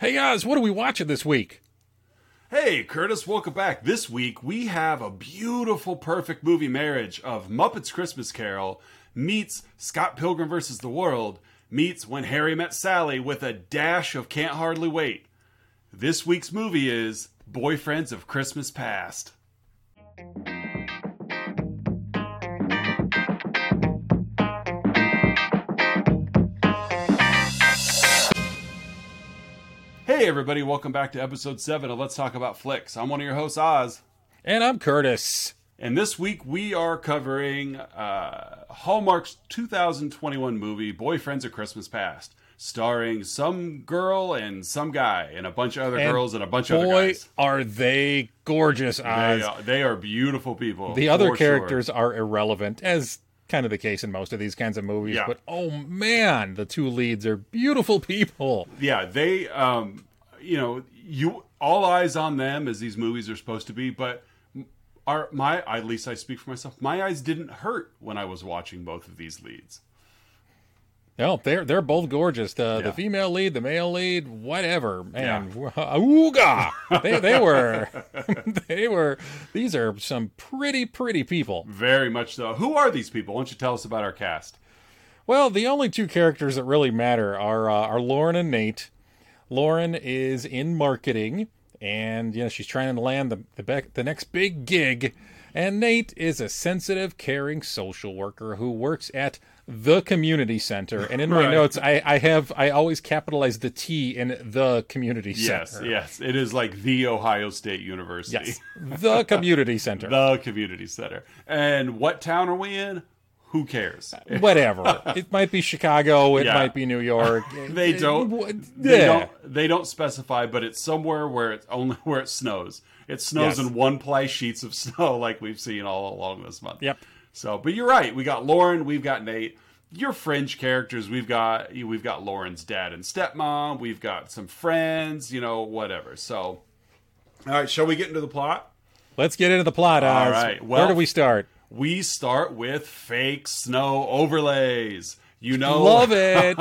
Hey guys, what are we watching this week? Hey, Curtis, welcome back. This week we have a beautiful, perfect movie marriage of Muppets Christmas Carol meets Scott Pilgrim vs. the World meets When Harry Met Sally with a dash of Can't Hardly Wait. This week's movie is Boyfriends of Christmas Past. Hey, everybody, welcome back to episode 7 of Let's Talk About Flicks. I'm one of your hosts, Oz. And I'm Curtis. And this week we are covering uh, Hallmark's 2021 movie, Boyfriends of Christmas Past, starring some girl and some guy, and a bunch of other And girls and a bunch of other Boy, guys. are they gorgeous, Oz. They are, they are beautiful people. the other for sure. characters are irrelevant, as kind of the case in most of these kinds of movies. Yeah. But oh man, the two leads are beautiful people. yeah, they, um, you know, you all eyes on them as these movies are supposed to be, but are my at least I speak for myself. My eyes didn't hurt when I was watching both of these leads. No, they're they're both gorgeous. The Yeah. the female lead, the male lead, whatever. Man, ooga! They they were they were. These are some pretty pretty people. Very much so. Who are these people? Why don't you tell us about our cast? Well, the only two characters that really matter are uh, are Lauren and Nate. Lauren is in marketing, and you know she's trying to land the the, bec- the next big gig. And Nate is a sensitive, caring social worker who works at the community center. And in my Right. notes, I, I have I always capitalize the T in the community Yes, center. yes. yes, It is like the Ohio State University. Yes, the community center. the community center. And what town are we in? Who cares? Uh, whatever. it might be Chicago. It Yeah. might be New York. They uh, don't it- they yeah. don't they don't specify, but it's somewhere where it's only where it snows. It snows Yes. in one ply sheets of snow like we've seen all along this month. Yep. So, but you're right. We got Lauren, we've got Nate. Your fringe characters, we've got we've got Lauren's dad and stepmom, we've got some friends, you know, whatever. So, all right, shall we get into the plot? Let's get into the plot, Oz. All right, Where do we start? We start with fake snow overlays. You know, Love it.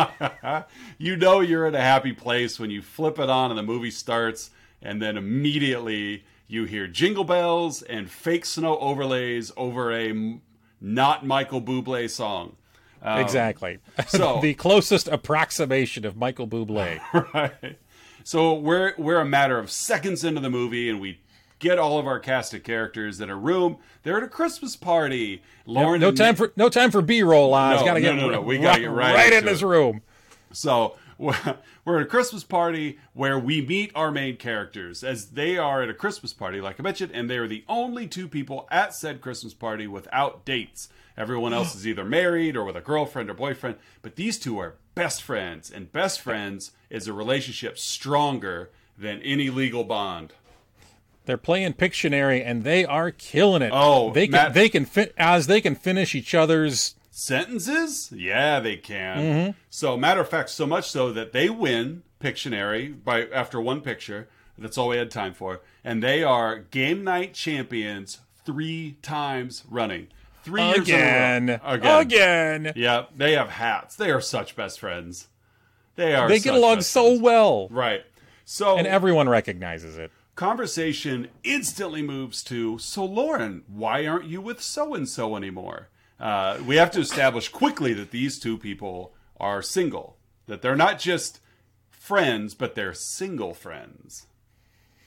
you know you're in a happy place when you flip it on and the movie starts, and then immediately you hear jingle bells and fake snow overlays over a not Michael Bublé song. Um, exactly. so- the closest approximation of Michael Bublé. right. So we're we're a matter of seconds into the movie, and we get all of our cast of characters in a room. They're at a Christmas party. Lauren, no and time Nick- for no time for B-roll. Oz. No, gotta no, get no, no. We gotta get right right in this room. So we're at a Christmas party where we meet our main characters as they are at a Christmas party, like I mentioned, and they are the only two people at said Christmas party without dates. Everyone else is either married or with a girlfriend or boyfriend, but these two are best friends, and best friends is a relationship stronger than any legal bond. They're playing Pictionary and they are killing it. Oh, they can Matt- they can fit as they can finish each other's. Sentences? Yeah, they can. Mm-hmm. So, matter of fact, so much so that they win Pictionary by after one picture. That's all we had time for, and they are game night champions three times running. Three years Again, row. Again. again. Yeah, they have hats. They are such best friends. They are. They get along so friends. well, Right. So and everyone recognizes it. conversation instantly moves to so lauren why aren't you with so and so anymore uh, we have to establish quickly that these two people are single. That they're not just friends but they're single friends.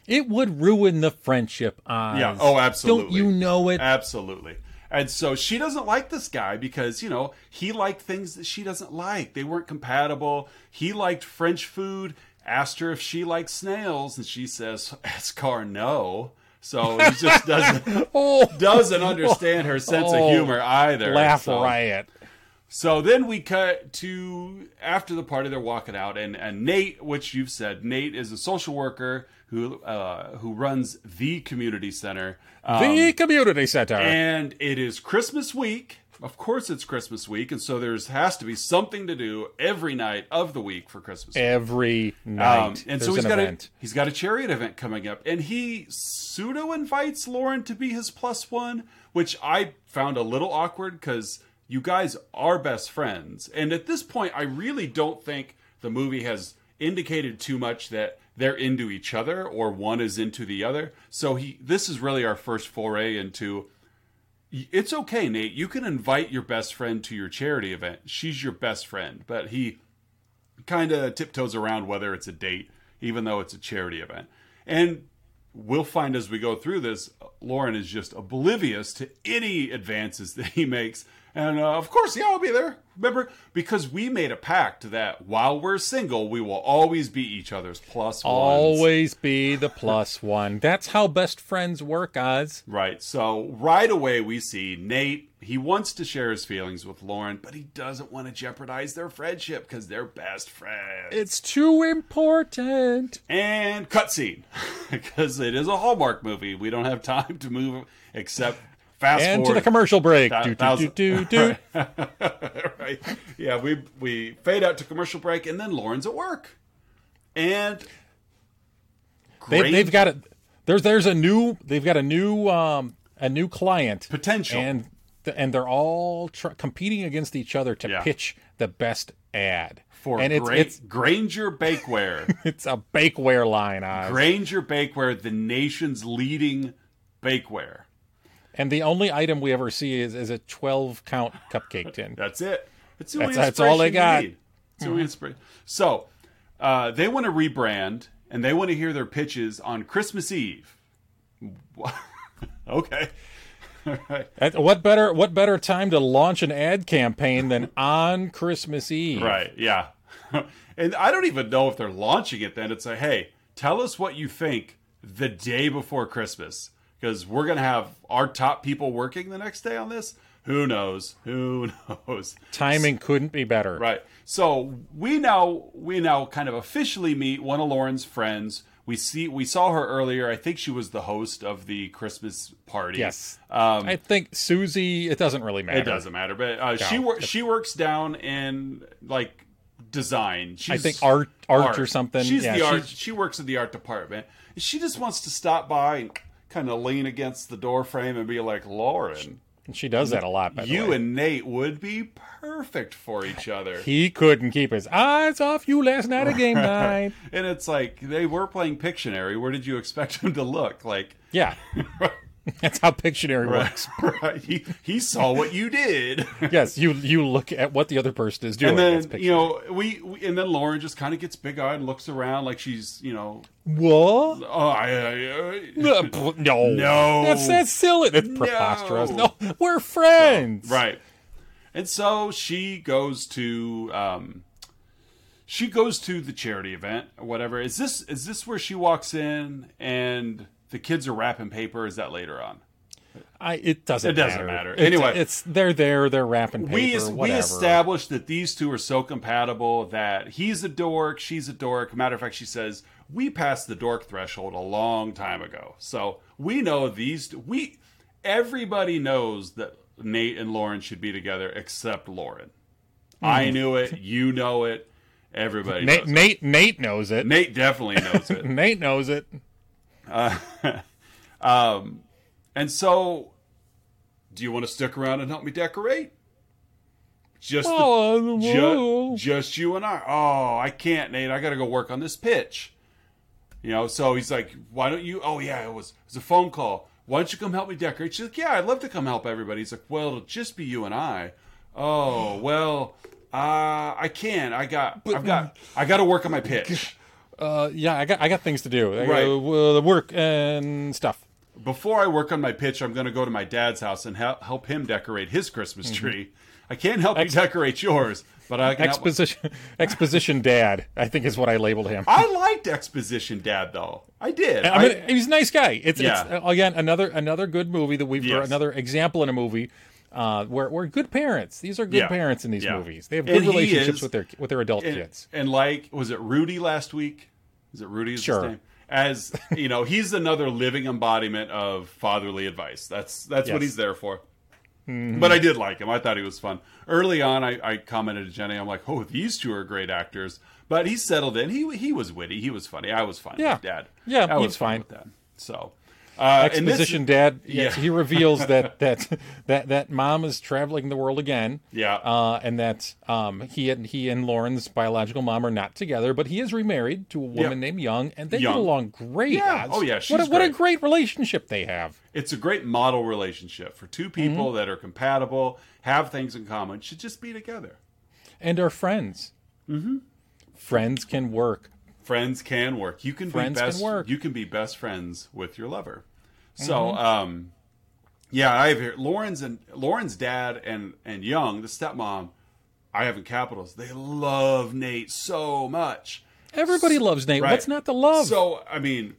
It would ruin the friendship. Oz. yeah. Oh absolutely. Don't you know it? absolutely. And so she doesn't like this guy because you know he liked things that she doesn't like. They weren't compatible. He liked french food asked her if she liked snails and she says escar no so he just doesn't oh, doesn't understand her sense Oh, of humor either. laugh so, riot. So then we cut to after the party. They're walking out, and, and Nate, which you've said, Nate is a social worker who uh, who runs the community center. Um, the community center. and it is Christmas week. Of course, it's Christmas week, and so there's has to be something to do every night of the week for Christmas. Every Um, night, and so he's got event. a he's got a chariot event coming up, and he pseudo invites Lauren to be his plus one, which I found a little awkward because you guys are best friends, and at this point, I really don't think the movie has indicated too much that they're into each other or one is into the other. So he this is really our first foray into it's okay, Nate. You can invite your best friend to your charity event. She's your best friend, but he kind of tiptoes around whether it's a date, even though it's a charity event. And we'll find as we go through this, Lauren is just oblivious to any advances that he makes. And uh, of course, yeah, I'll be there. Remember, because we made a pact that while we're single, we will always be each other's plus ones. Always be the plus one. That's how best friends work, Oz. Right. So right away we see Nate. He wants to share his feelings with Lauren, but he doesn't want to jeopardize their friendship because they're best friends. It's too important. and cutscene because it is a Hallmark movie. We don't have time to move except fast And to the commercial break. Do, do, do, thousand- do, do. right. Yeah, we we fade out to commercial break, and then Lauren's at work, and they, they've got it. There's there's a new. They've got a new um a new client potential. and and they're all tr- competing against each other to Yeah. pitch the best ad for and it's great it's Granger Bakeware. it's a bakeware line Oz. Granger Bakeware, the nation's leading bakeware. And the only item we ever see is, is a 12 count cupcake tin That's it. Only That's- that's all they got. the. So uh, they want to rebrand and they want to hear their pitches on Christmas Eve. okay. Right. At- what better what better time to launch an ad campaign than on christmas eve Right. Yeah. and I don't even know if they're launching it then. It's like, hey, tell us what you think the day before Christmas. Because we're going to have our top people working the next day on this. Who knows? Who knows? timing couldn't be better Right. So we now we now kind of officially meet one of Lauren's friends. We see we saw her earlier. I think she was the host of the Christmas party. yes Um, i think susie it doesn't really matter it doesn't matter, but uh, she wor- she works down in like design. She's, i think art art, or something She's yeah, the art. she's- She works in the art department. She just wants to stop by and kind of lean against the door frame and be like, Lauren, she does that a lot by the you and Nate would be perfect for each other. he couldn't keep his eyes off you last night at game night And it's like they were playing Pictionary. Where did you expect him to look? Like, yeah that's how pictionary works right, he, he saw what you did. yes you you look at what the other person is doing and then you know we, we and then Lauren just kind of gets big eyed and looks around like she's you know what oh I, I, no, No. that's that's silly. That's preposterous. No, we're friends. right. And so she goes to um, she goes to the charity event or whatever. Is this is this where she walks in and the kids are wrapping paper? Is that later on? I, it doesn't. It doesn't matter. matter. Anyway. it's they're there. They're wrapping paper. we we whatever. established that these two are so compatible that he's a dork, she's a dork. Matter of fact, she says we passed the dork threshold a long time ago. So we know these. We everybody knows that Nate and Lauren should be together, except Lauren. I hmm. knew it. You know it. Everybody Nate, knows it. Nate Nate knows it. Nate definitely knows it. Nate knows it. Um, and so, do you want to stick around and help me decorate? Just the Oh, uh, Ju- just you and I. Oh, I can't, Nate. I got to go work on this pitch. You know, so he's like, "Why don't you?" Oh, yeah, it was it was a phone call. Why don't you come help me decorate? She's like, "Yeah, I'd love to come help everybody." He's like, "Well, it'll just be you and I." Oh, well, uh, I can't. I got, I've got, I got to work on my pitch. uh, yeah, I got I got things to do. I Right. got, uh, work and stuff. Before I work on my pitch, I'm going to go to my dad's house and help help him decorate his Christmas Mm-hmm. tree. I can't help you decorate yours, but I can. help- Exposition exposition dad. I think is what I labeled him. I liked Exposition Dad though. I did. I mean, he's a nice guy. It's, Yeah. it's again another another good movie that we've Yes. another example in a movie uh, where where good parents. These are good Yeah. parents in these Yeah. movies. They have good relationships is- with their with their adult and, kids. and like, was it Rudy last week? Is it Rudy? Is Sure. Name? As you know, he's another living embodiment of fatherly advice. That's that's what he's there for. Mm-hmm. But I did like him. I thought he was fun. Early on, I, I commented to Jenny, I'm like, "Oh, these two are great actors." But he settled in. He he was witty. He was funny. I was fine Yeah. with Dad. Yeah, I was fine. with that. So, Uh, exposition dad yes, Yeah. he reveals that that that that mom is traveling the world again Yeah. uh, and that um, he and he and Lauren's biological mom are not together but he is remarried to a woman Yeah. named Young and they Young. get along great Yeah. Oh, yeah, what, she's a, what a great. great relationship they have It's a great model relationship for two people Mm-hmm. that are compatible, have things in common, should just be together. and are friends mm-hmm. friends can work Friends can work. You can Friends be can best. work. You can be best friends with your lover. So, Mm-hmm. um, yeah, I have here Lauren's and Lauren's dad and and Young, the stepmom. I have in capitals. They love Nate so much. everybody loves Nate Right. what's not to love So, I mean,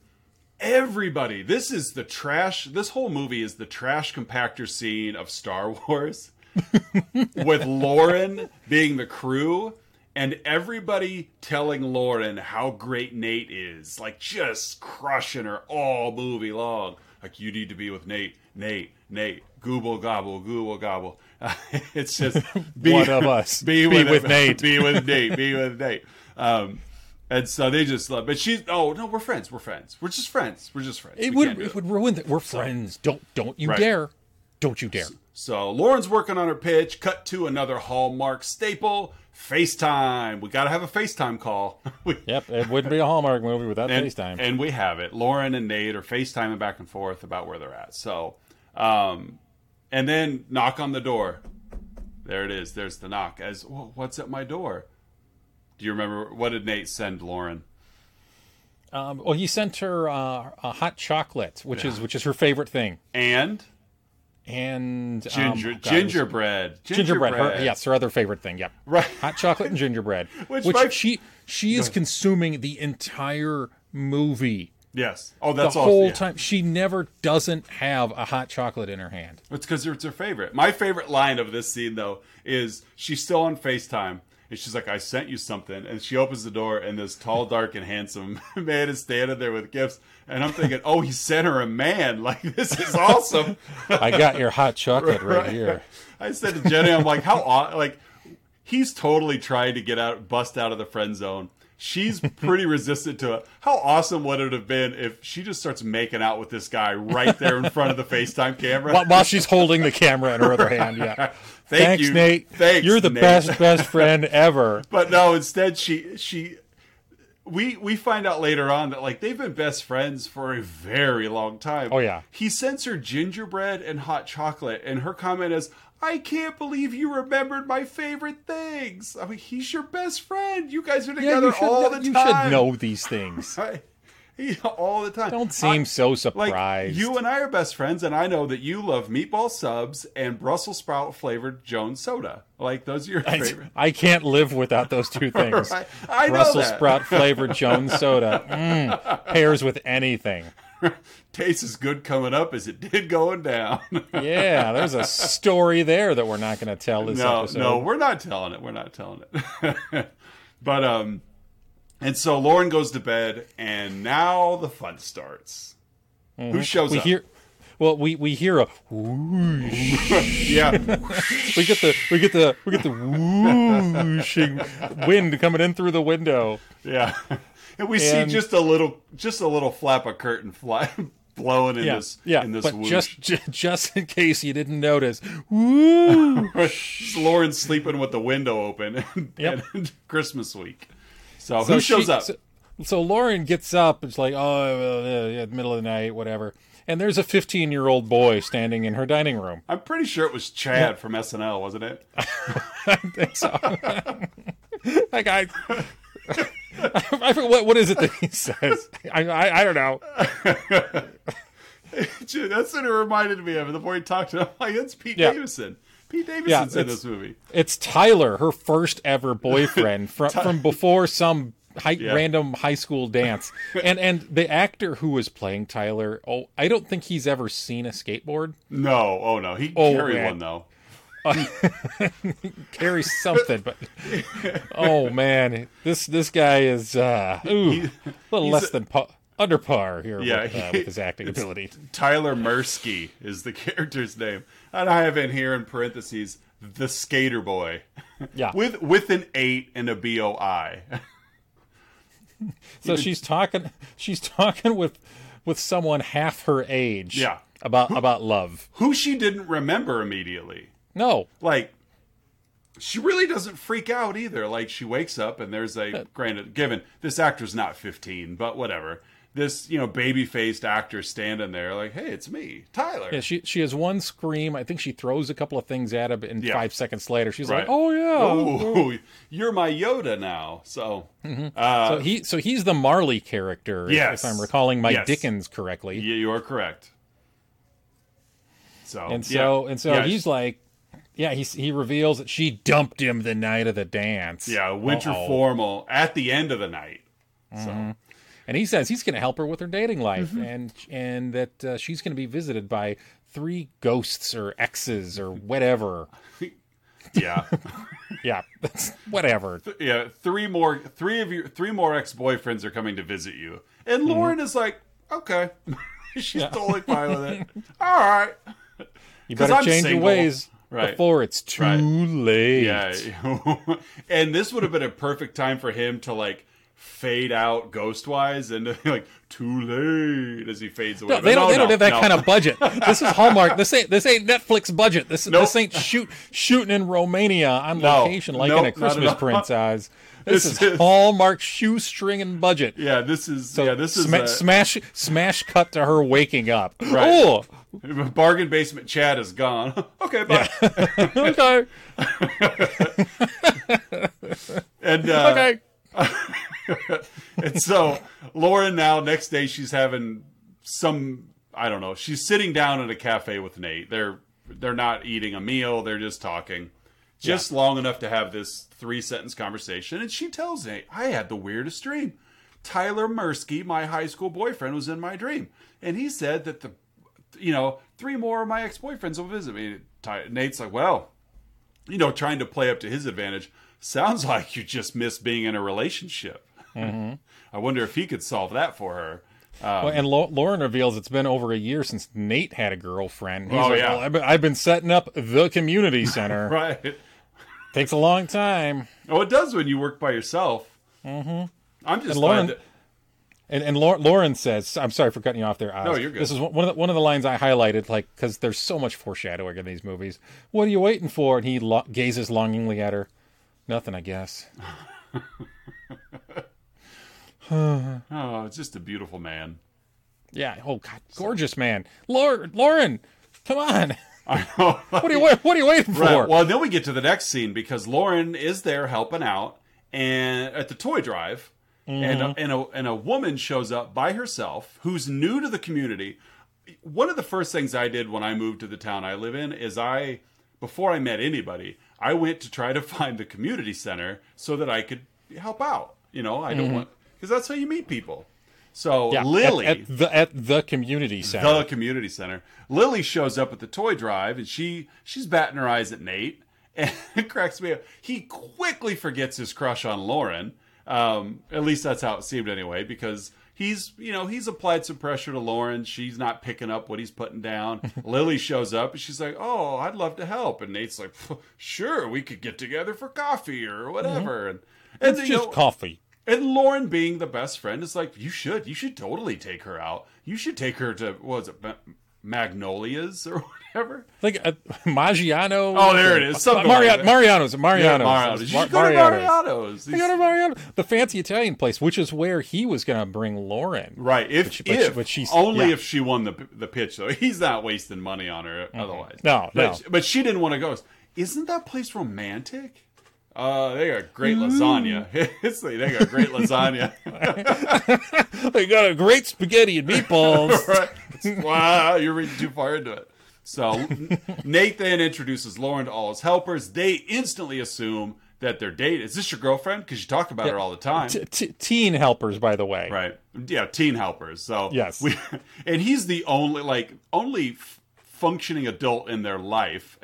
everybody. This is the trash. This whole movie is the trash compactor scene of Star Wars, with Lauren being the crew and everybody telling Lauren how great Nate is, like just crushing her all movie long. Like you need to be with Nate, Nate, Nate. Google gobble, Google gobble. it's just be, One of us. Be, Be with, with Nate. Be with Nate. Be with Nate. Um, and so they just love. But she's oh no, we're friends. We're friends. We're just friends. We're just friends. it We would it would ruin that we're friends don't don't you Right. dare don't you dare So Lauren's working on her pitch. Cut to another Hallmark staple. FaceTime. We got to have a FaceTime call. We- yep it wouldn't be a Hallmark movie without and, FaceTime And we have it. Lauren and Nate are FaceTiming back and forth about where they're at. So, um, and then knock on the door. There it is. There's the knock. As "Whoa, what's at my door? Do you remember what did Nate send Lauren? Um, well, he sent her uh, a hot chocolate, which is which is her favorite thing, And and um, ginger oh, God, gingerbread. gingerbread. Her, yes, her other favorite thing. Yep, Right. hot chocolate and gingerbread, Which which, my- she she is consuming the entire movie. Yes. Oh, The that's all. whole yeah. time, she never doesn't have a hot chocolate in her hand. It's because it's her favorite. My favorite line of this scene, though, is she's still on FaceTime. And she's like, I sent you something. And she opens the door, and this tall, dark, and handsome man is standing there with gifts. And I'm thinking, oh, he sent her a man. Like, this is awesome. I got your hot chocolate right, Right. here. I said to Jenny, I'm like, how, like, he's totally trying to get out, bust out of the friend zone. She's pretty resistant to it. How awesome would it have been if she just starts making out with this guy right there in front of the FaceTime camera? While, while she's holding the camera in her other hand. Yeah. Thank Thanks, you. Nate. Thanks, You're the Nate. best best friend ever. But no, instead she she we we find out later on that like they've been best friends for a very long time. Oh, yeah. He sends her gingerbread and hot chocolate, and her comment is, "I can't believe you remembered my favorite things." I mean, he's your best friend. You guys are Yeah, together should, all the you time. You should know these things. He- all the time. Don't seem I- so like surprised. you and I are best friends, and I know that you love meatball subs and Brussels sprout flavored Jones soda. Like those are your I, favorite. I can't live without those two things. Right. I know Brussels sprout flavored Jones soda mm, pairs with anything. tastes as good coming up as it did going down. Yeah, there's a story there that we're not going to tell this no, episode. no, we're not telling it. We're not telling it. but um, and so Lauren goes to bed, and now the fun starts. Who shows Mm-hmm. we up? hear. Well, we, we hear a whoosh. yeah, We get the we get the we get the whooshing wind coming in through the window. yeah, and we see just a little, just a little flap of curtain fly blowing in Yeah, this, yeah. in this but whoosh. just ju- just in case you didn't notice, woo. Lauren's sleeping with the window open, and, Yep. and Christmas week. So, So who shows she- up? So, so Lauren gets up. It's like, oh, uh, yeah, middle of the night, whatever. And there's a 15 year old boy standing in her dining room. I'm pretty sure it was Chad from SNL, wasn't it? I think so. like I, I forget what what is it that he says? I I, I don't know. That's what it reminded me of. The boy talked to him like that's Pete Yeah. Davidson. Pete Yeah, in this movie. It's Tyler, her first ever boyfriend from from before some high, Yeah. random high school dance. And and the actor who was playing Tyler, oh, I don't think he's ever seen a skateboard. No, oh no, he Oh, carried man. one though. carries something, but oh man, this this guy is uh, ooh, a little less a- than pa- under par here Yeah, with, uh, he- with his acting ability. Tyler Mursky is the character's name, and I have in here in parentheses the Skater Boy. Yeah. with with an eight and a B O I. So she's talking, she's talking with with someone half her age. Yeah. About about love. Who she didn't remember immediately. No. Like, she really doesn't freak out either. Like, she wakes up and there's a, granted, given this actor's not 15, but whatever. This, you know, baby faced actor standing there, like, hey, it's me, Tyler. Yeah, she she has one scream. I think she throws a couple of things at him, and Yeah. five seconds later, she's Right. like, "Oh yeah." Oh, you're my Yoda now. So, uh, So he so he's the Marley character, Yes. if I'm recalling my Yes. Dickens correctly. yeah, you are correct. So, And so yeah. and so Yeah, he's like, yeah, he he reveals that she dumped him the night of the dance. yeah, winter Uh-oh. formal at the end of the night. Mm-hmm. So, and he says he's going to help her with her dating life, Mm-hmm. and and that uh, she's going to be visited by three ghosts or exes or whatever. yeah, Yeah, that's whatever. yeah. Three more, three of your, three more ex boyfriends are coming to visit you, and Mm-hmm. Lauren is like, okay, she's totally fine with it. All right, you better I'm change your ways Right. before it's too Right. late. yeah. and this would have been a perfect time for him to like fade out ghostwise and like too late as he fades away. No, they don't. they don't have that no. kind of budget. This is Hallmark. This ain't. This ain't Netflix budget. This Nope. this ain't shoot shooting in Romania on No. location like Nope, in a Christmas all. Princess. This, This is, is- Hallmark shoestringing budget. Yeah, this is So yeah, this is sma- uh, smash smash cut to her waking up. Right. Oh, bargain basement Chad is gone. okay, bye. okay, And uh, okay. and so Lauren now next day she's having some I don't know. She's sitting down at a cafe with Nate. They're they're not eating a meal. They're just talking, just long enough to have this three sentence conversation. And she tells Nate, "I had the weirdest dream. Tyler Mursky, my high school boyfriend, was in my dream, and he said that the, you know, three more of my ex boyfriends will visit me." Nate's like, "Well, you know, trying to play up to his advantage. Sounds like you just miss being in a relationship. Mm-hmm. I wonder if he could solve that for her. Well, and Lo- Lauren reveals it's been over a year since Nate had a girlfriend. He's Oh, like, yeah. well, I've, been, setting up the community center. Right. Takes a long time. Oh, it does when you work by yourself. Mm-hmm. I'm just And Lauren- that. And and Lauren says, "I'm sorry for cutting you off there." Oz. No, you're good. This is one of the, one of the lines I highlighted, like because there's so much foreshadowing in these movies. What are you waiting for? And he lo- gazes longingly at her. Nothing, I guess. Oh, it's just a beautiful man. Yeah. Oh God, gorgeous man, Lauren. Lauren, come on. I know. What are you What are you waiting for? Right. Well, then we get to the next scene because Lauren is there helping out and at the toy drive, and a, mm-hmm. and a and a woman shows up by herself who's new to the community. One of the first things I did when I moved to the town I live in is I, before I met anybody, I went to try to find the community center so that I could help out. You know, I don't mm-hmm. want because that's how you meet people. So yeah, Lily, at, at the at the community center. the community center. Lily shows up at the toy drive and she she's batting her eyes at Nate and it cracks me up. He quickly forgets his crush on Lauren. Um, at least that's how it seemed anyway, because he's you know he's applied some pressure to Lauren. She's not picking up what he's putting down. Lily shows up and she's like, "Oh, I'd love to help," and Nate's like, "Sure, we could get together for coffee or whatever." And and it's just know, coffee. and Lauren, being the best friend, is like, you should, you should totally take her out. You should take her to, what was it, Magnolias or whatever? Like uh, Maggiano. Oh, there it is. Something Maria- like. Mariano's. Mariano's. Mariano's. You Mar- go to Mariano's. Mariano's. You go to Mariano, the fancy Italian place, which is where he was going to bring Lauren. Right, if But she- but she- if but she's- only yeah. if she won the the pitch though, he's not wasting money on her otherwise. No, but, no. but she didn't want to go. Isn't that place romantic? Uh, they got great lasagna. they got great lasagna. They got a great spaghetti and meatballs. right. Wow, you're reading too far into it. So Nathan introduces Lauren to all his helpers. They instantly assume that they're dating. Is this your girlfriend? Because you talk about her all the time. T- t- teen helpers, by the way. Right. Yeah, teen helpers. So Yes. we, and he's the only like only f- functioning adult in their life.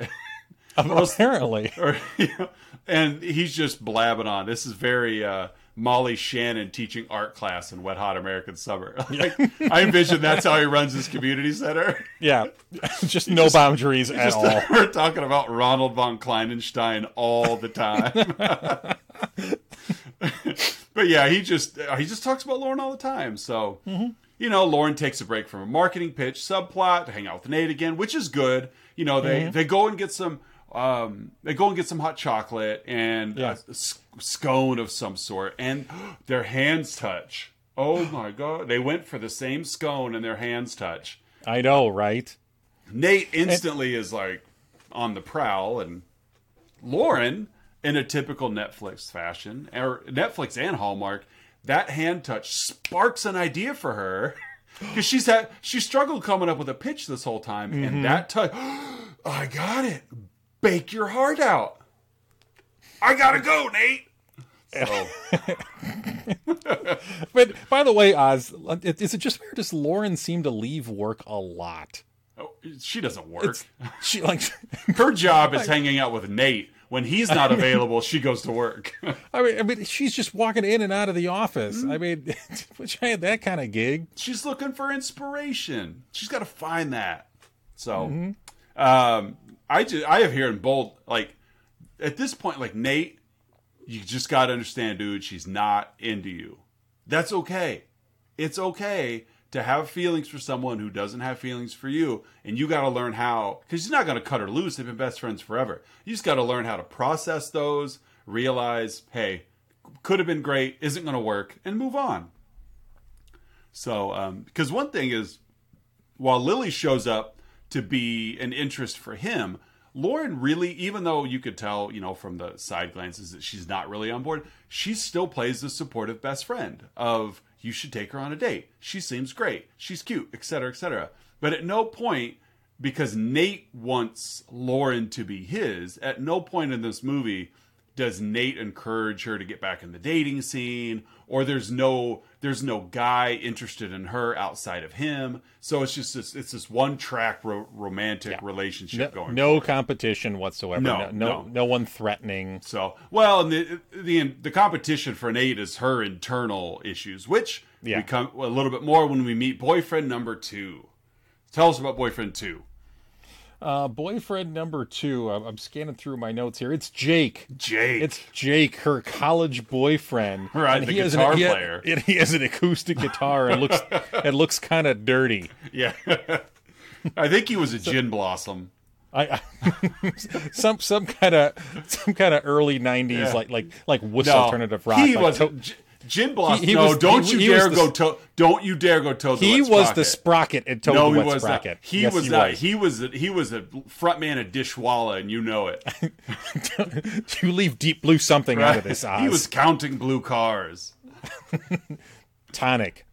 Apparently. or, you know, and he's just blabbing on. This is very uh, Molly Shannon teaching art class in Wet Hot American Summer. Like, I envision that's how he runs his community center. Yeah. just no boundaries at Just- all. We're talking about Ronald von Kleinenstein all the time. but yeah, he just uh, he just talks about Lauren all the time. So you know, Lauren takes a break from a marketing pitch subplot to hang out with Nate again, which is good. You know, they they go and get some um they go and get some hot chocolate and Yeah. a scone of some sort, and their hands touch. Oh my god! They went for the same scone and their hands touch. I know, right? Nate instantly is like on the prowl, and Lauren, in a typical Netflix fashion, or Netflix and Hallmark, that hand touch sparks an idea for her because she's had she struggled coming up with a pitch this whole time, and that touch, I got it. Bake your heart out. I gotta go, Nate. So But by the way, Oz, is it just weird? Does Lauren seem to leave work a lot? oh, she doesn't work. She like, Her job is hanging out with Nate. When he's not available, she goes to work. I mean, I mean, she's just walking in and out of the office. I mean, wish I had that kind of gig. she's looking for inspiration. She's got to find that. So, um, I just I have here in bold like at this point, like Nate, you just got to understand, dude. She's not into you. That's okay. It's okay to have feelings for someone who doesn't have feelings for you, and you got to learn how. Because you're not going to cut her loose. They've been best friends forever. You just got to learn how to process those. Realize, hey, could have been great, isn't going to work, and move on. So, um, because one thing is, while Lily shows up to be an interest for him, Lauren really, even though you could tell, you know, from the side glances that she's not really on board, she still plays the supportive best friend of you should take her on a date. She seems great. She's cute, etc., etc. But at no point, because Nate wants Lauren to be his, at no point in this movie does Nate encourage her to get back in the dating scene or there's no there's no guy interested in her outside of him so it's just this it's this one track ro- romantic relationship No, going no competition whatsoever. No, No, no, no. no one threatening. so well and the, the the competition for Nate is her internal issues which Yeah. become a little bit more when we meet boyfriend number 2 tell us about boyfriend 2 Uh, boyfriend number two. I'm, I'm scanning through my notes here. It's Jake. Jake It's Jake, her college boyfriend. Right, And the he has guitar an, he player. and he has an acoustic guitar and looks it looks kind of dirty. yeah I think he was a gin blossom I, I some some kind of some kind of early '90s Yeah. like like like wuss No, alternative rock. He like was to- J- Gin Blossom. He- he no, was- don't he- you dare the go to. Don't you dare go toe. he was the sprocket and Toad No, the Wet. Sprocket. He Yes, was he was. He was. A, he was a front man of Dishwalla, and you know it. you leave Deep Blue something out of this. Oz. he was counting blue cars. tonic.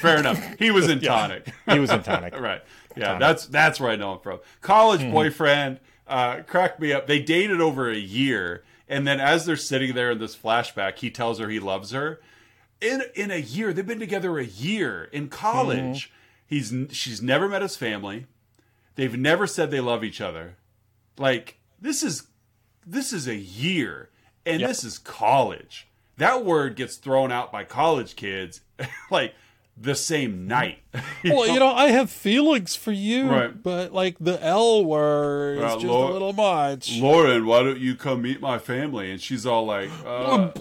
Fair enough. He was in tonic. He was in tonic. right. Yeah, that's that's where I know him from. College Mm-hmm. boyfriend uh, cracked me up. They dated over a year, and then as they're sitting there in this flashback, he tells her he loves her. In in a year, they've been together a year in college. Mm-hmm. He's she's never met his family. They've never said they love each other. Like this is this is a year, and Yep. this is college. That word gets thrown out by college kids like the same night. Well, you know, I have feelings for you, Right. but like the L word is Uh, just a little much. Lauren, why don't you come meet my family? And she's all like, uh,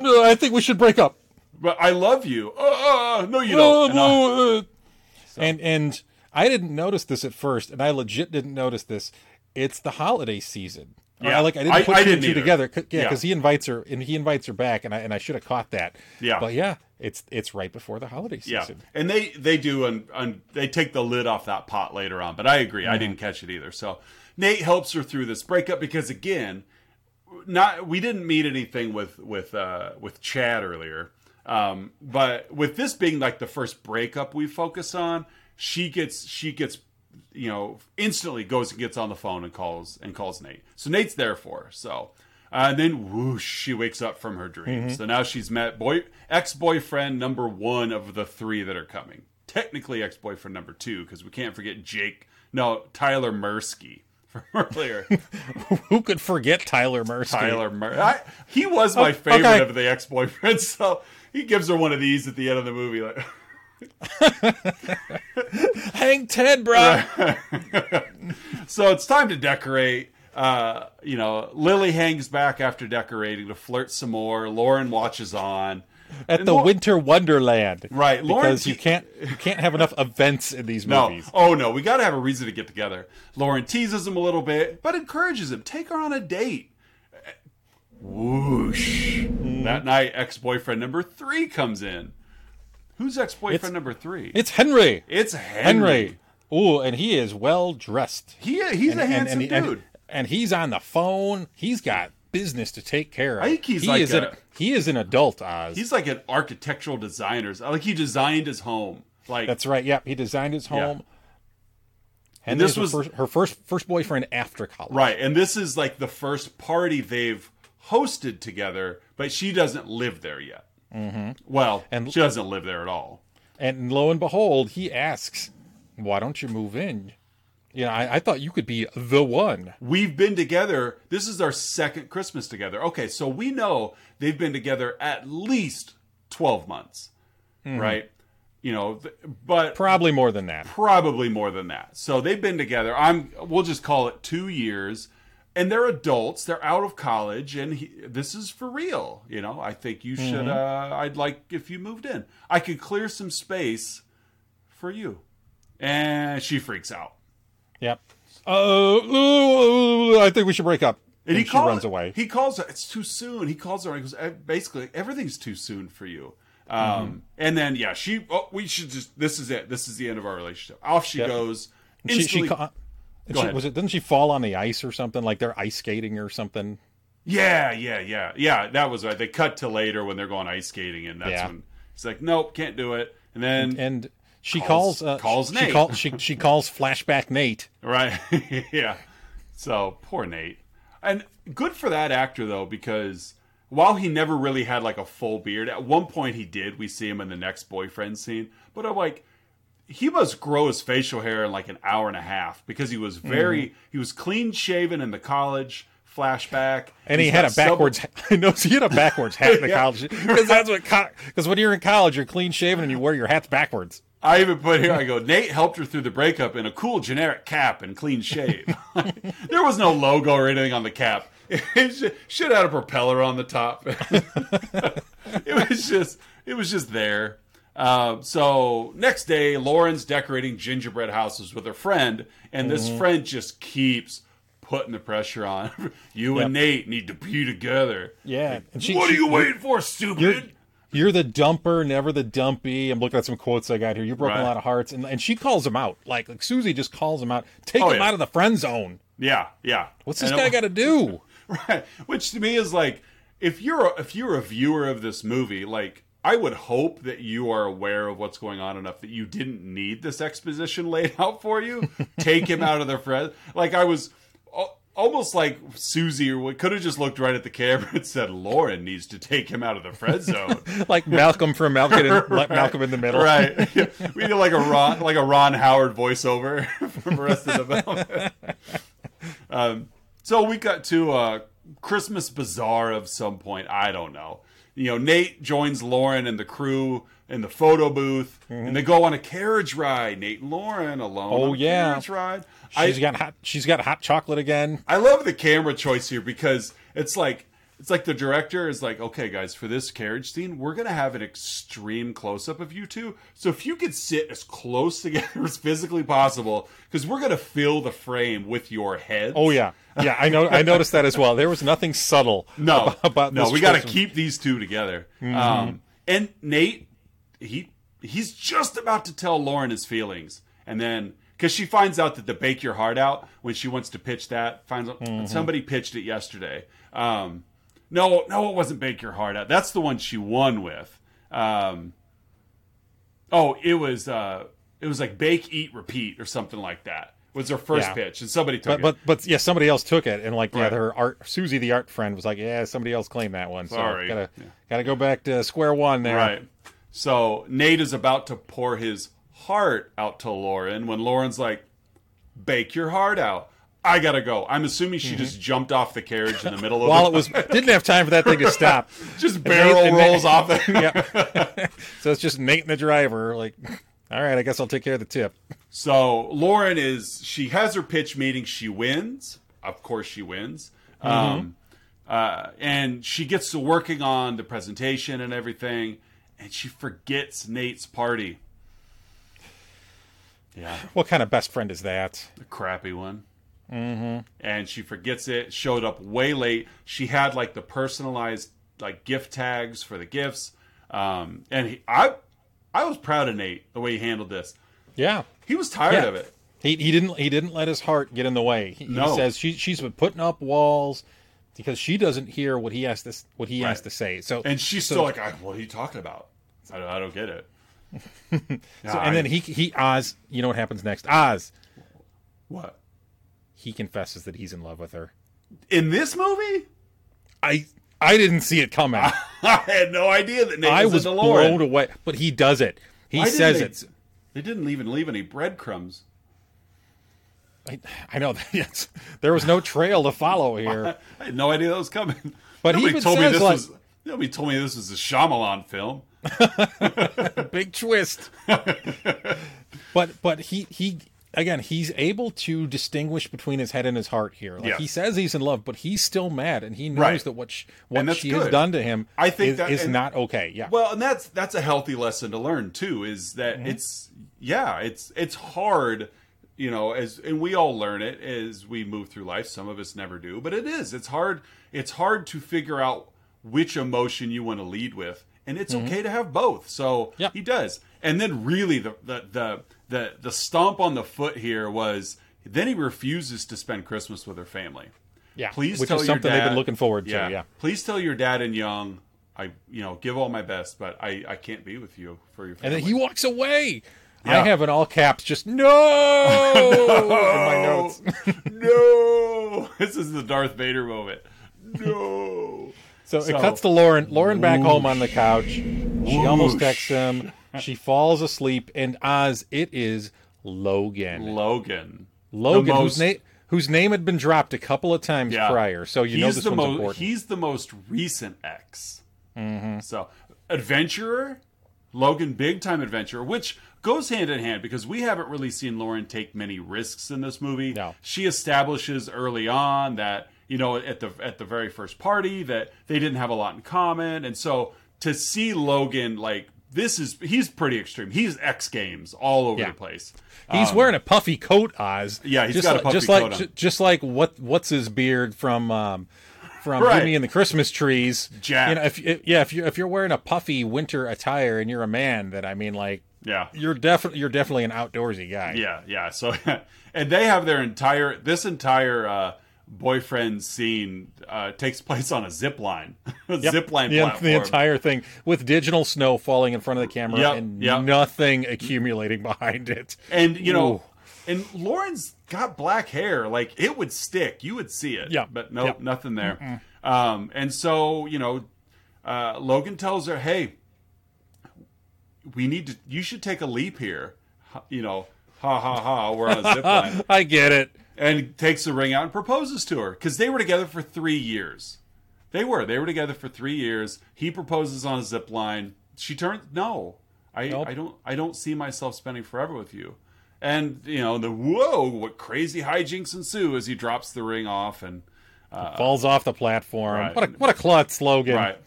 no, I think we should break up. "But I love you." Uh, uh, no, you don't. And I- Uh, uh, and and I didn't notice this at first, and I legit didn't notice this. It's the holiday season. Yeah. like I didn't I- put I didn't two either. together. 'cause- yeah, Yeah. because he invites her and he invites her back, and I and I should have caught that. Yeah. but yeah, it's it's right before the holiday yeah, season. and they they do, and, and they take the lid off that pot later on. But I agree, I didn't catch it either. So Nate helps her through this breakup because again, not we didn't meet anything with with uh, with Chad earlier, um, but with this being like the first breakup we focus on, she gets she gets you know instantly goes and gets on the phone and calls and calls Nate. So Nate's there for her. So. Uh, and then whoosh, she wakes up from her dreams. So now she's met boy ex boyfriend number one of the three that are coming. Technically ex boyfriend number two because we can't forget Jake. No, Tyler Mursky from earlier. Who could forget Tyler Mercy? Tyler Mur- I, he was my Oh, favorite okay. of the ex boyfriends. So he gives her one of these at the end of the movie. Like, Hang Ted, bro. so it's time to decorate. Uh, you know, Lily hangs back after decorating to flirt some more. Lauren watches on. At And the Winter Wonderland, Right, Lauren Because you can't you can't have enough events in these movies. No. Oh no, we got to have a reason to get together. Lauren teases him a little bit, but encourages him. Take her on a date. Whoosh. That night, ex-boyfriend number three comes in. Who's ex-boyfriend number three? It's Henry. It's Henry. Henry. Ooh, and he is well dressed. He he's a handsome and, and- dude. and he's on the phone. He's got business to take care of. I think he's he like is a- an, he is an adult Oz. He's like an architectural designer. Like he designed his home. Like That's right. Yep, he designed his home. And And this was- her first, her first first boyfriend after college. right, and this is like the first party they've hosted together, but she doesn't live there yet. Mm-hmm. Well, And- she doesn't live there at all. And lo and behold, he asks, "Why don't you move in?" You know, I, I thought you could be the one. We've been together. This is our second Christmas together. Okay, so we know they've been together at least 12 months, right? You know, but Probably more than that. probably more than that. So they've been together. I'm we'll just call it 2 years. And they're adults. They're out of college and he, this is for real, you know. I think you should uh I'd like if you moved in. I could clear some space for you. And she freaks out. Yep. Uh, I think we should break up. And, And he she calls, runs away. He calls her. It's too soon. He calls her. and He goes, "Eh, basically, everything's too soon for you. Um, Mm-hmm. And then, yeah, she. Oh, we should just. This is it. This is the end of our relationship. Off she Yep. goes. she, she, Instantly, ca- and Go she- ahead. was it? Didn't she fall on the ice or something? Like they're ice skating or something. yeah, yeah, yeah, yeah. That was right. They cut to later when they're going ice skating, and that's Yeah. when he's like, "Nope, can't do it." And then, And she Calls- calls. uh, calls she, Nate. Call, she she calls flashback Nate. right, yeah. So poor Nate, and good for that actor though, because while he never really had like a full beard, at one point he did. We see him in the next boyfriend scene, but I'm like, he must grow his facial hair in like an hour and a half because he was very Mm-hmm. he was clean shaven in the college flashback, And he had a backwards. I know he had a backwards hat in the Yeah. college because that's what. Because when you're in college, you're clean shaven and you wear your hats backwards. I even put here, I go, Nate helped her through the breakup in a cool generic cap and clean shave. there was no logo or anything on the cap. It should, should have had a propeller on the top. it was just, it was just there. Uh, so next day, Lauren's decorating gingerbread houses with her friend, and this Mm-hmm. friend just keeps putting the pressure on. you Yep. and Nate need to be together. Yeah, and she- what she- are you waiting for, stupid? You're, you're the dumper, never the dumpy. I'm looking at some quotes I got here. You're broken Right. a lot of hearts, and and she calls him out. Like like Susie just calls him out. Take Oh, him yeah. out of the friend zone. yeah, yeah. What's this And guy got to do? Right. Which to me is like if you're a, if you're a viewer of this movie, like I would hope that you are aware of what's going on enough that you didn't need this exposition laid out for you. Take him out of the friend. Like I was almost like Susie or what could have just looked right at the camera and said Lauren needs to take him out of the friend zone. Like Malcolm from Malcolm in, Malcolm in the Middle. right. We need like a Ron like a Ron Howard voiceover for the rest of the film. um, so we got to a Christmas bazaar of some point. I don't know. You know, Nate joins Lauren and the crew in the photo booth, and they go on a carriage ride. Nate and Lauren alone. Oh, on yeah. carriage ride. She's I, got hot. She's got hot chocolate again. I love the camera choice here because it's like it's like the director is like, okay, guys, for this carriage scene, we're gonna have an extreme close up of you two. So if you could sit as close together as physically possible, because we're gonna fill the frame with your head. Oh yeah, yeah. I know. I noticed that as well. There was nothing subtle. no, about, about no, this we got to keep these two together. Mm-hmm. Um, and Nate, he he's just about to tell Lauren his feelings, and then because she finds out that the "Bake Your Heart Out" when she wants to pitch that, finds out Mm-hmm. somebody pitched it yesterday. Um, no, no, it wasn't "Bake Your Heart Out." That's the one she won with. Um, oh, it was uh, it was like "Bake, Eat, Repeat" or something like that. Was her first Yeah. pitch, and somebody took But it. but but yeah, somebody else took it, and like yeah, Right. her art Susie, the art friend, was like, yeah, somebody else claimed that one. So Sorry. gotta Yeah. gotta go back to square one there. Right. So Nate is about to pour his heart out to Lauren when Lauren's like, "Bake your heart out." I gotta go. I'm assuming she just jumped off the carriage in the middle of While the it was didn't have time for that thing to stop. just barrel and rolls off it. yep. so it's just Nate and the driver. Like, all right, I guess I'll take care of the tip. So Lauren is she has her pitch meeting. She wins, of course she wins. Um, uh, and she gets to working on the presentation and everything, and she forgets Nate's party. Yeah, What kind of best friend is that? the crappy one. Mm-hmm. And she forgets it. Showed up way late. She had like the personalized like gift tags for the gifts. Um, and he, I, I was proud of Nate the way he handled this. Yeah. He was tired Yeah. of it. He, he didn't he didn't let his heart get in the way. He, he No. says she she's been putting up walls because she doesn't hear what he has to what he has to say. So And she's so- still like, I, "What are you talking about? I don't, I don't get it." So- and I- then he he Oz. You know what happens next? Oz. what He confesses that he's in love with her. in this movie? I I didn't see it coming. I had no idea that Nate I was, was blown away. But he does it. He Why says they- it. They didn't even leave any breadcrumbs. I, I know that yes, there was no trail to follow here. I had no idea that was coming. But he nobody even told me this like- was. Nobody told me this was a Shyamalan film. Big twist. but but he he again he's able to distinguish between his head and his heart here. Like Yeah. he says he's in love, but he's still mad, and he knows Right. that what sh- what she has done to him I think is, that- is and- not okay. Yeah. Well, and that's that's a healthy lesson to learn too. Is that mm-hmm. it's yeah, it's it's hard, you know, as and we all learn it as we move through life. Some of us never do, but it is. It's hard. It's hard to figure out which emotion you want to lead with, and it's mm-hmm. okay to have both. So Yeah. he does. And then really the the the the the stomp on the foot here was then he refuses to spend Christmas with her family. yeah. Please which tell is something they've been looking forward to. Yeah. Please tell your dad and young, I you know give all my best, but I I can't be with you for your And family. then he walks away. Yeah. I have in all caps just no, in my notes. no, this is the Darth Vader moment. No. So, So- it cuts to Lauren. Lauren back home on the couch. She almost texts him. She falls asleep, and Oz, it is Logan. Logan. Logan, The whose most- name whose name had been dropped a couple of times Yeah. prior, so you know he's this the one's most important. he's the most recent ex. Mm-hmm. So adventurer, Logan, big time adventurer, which goes hand in hand because we haven't really seen Lauren take many risks in this movie. No. She establishes early on that you know at the at the very first party that they didn't have a lot in common, and so to see Logan like this is he's pretty extreme. He's X Games all over Yeah. the place. He's wearing a puffy coat, Oz. Um, Yeah, he's just got a like, puffy just coat like on. ju- just like what what's his beard from um, from Right. Jimmy and the Christmas Trees. Jack. You know, if, if yeah, if you if you're wearing a puffy winter attire and you're a man, then I mean, like Yeah. you're definitely you're definitely an outdoorsy guy. Yeah, yeah. So, and they have their entire this entire uh, boyfriend scene uh, takes place on a zip line, a Yep. zip line the, platform. the entire thing with digital snow falling in front of the camera Yep, and yep. nothing accumulating behind it. and you know, Ooh. and Lauren's got black hair, like it would stick. You would see it. Yeah. but no, nothing there. Um, and so you know, uh, Logan tells her, "Hey, we need to. You should take a leap here. You know, ha ha ha. We're on a zip line." I get it. And takes the ring out and proposes to her because they were together for three years. They were. They were together for three years. He proposes on a zip line. She turns no. I, Nope. I don't I don't see myself spending forever with you. And you know the whoa what crazy hijinks ensue as he drops the ring off and Falls off the platform. Uh, right. What a what a klutz, Logan. right.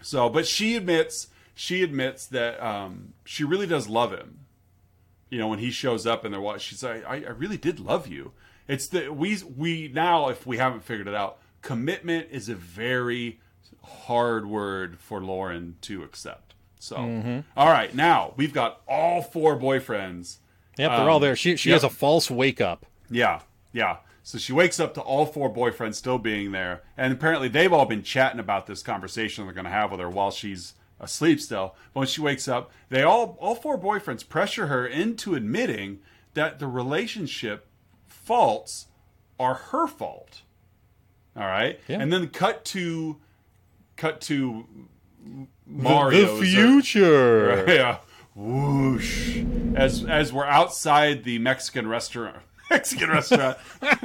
So, but she admits she admits that um, she really does love him. You know, when he shows up and they're watching, she's like, I, I really did love you. It's the we we now if we haven't figured it out, commitment is a very hard word for Lauren to accept. So, Mm-hmm. all right, now we've got all four boyfriends. Yep, they're all there. She she yep. has a false wake up. Yeah, yeah. So she wakes up to all four boyfriends still being there, and apparently they've all been chatting about this conversation they're going to have with her while she's asleep still. But when she wakes up, they all all four boyfriends pressure her into admitting that the relationship faults are her fault. All right, Yeah. and then cut to cut to Mario. the uh, future. Yeah. Whoosh. As as we're outside the Mexican restaurant. Mexican restaurant.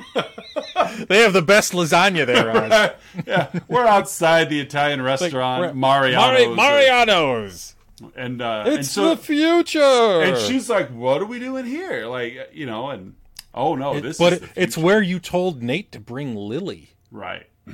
They have the best lasagna there. Oz. yeah. We're outside the Italian restaurant, We're- Mariano's. Mari- Mariano's. And uh and It's so the future. and she's like, What are we doing here? Like, you know, and Oh no, this but is it, it's where you told Nate to bring Lily. Right.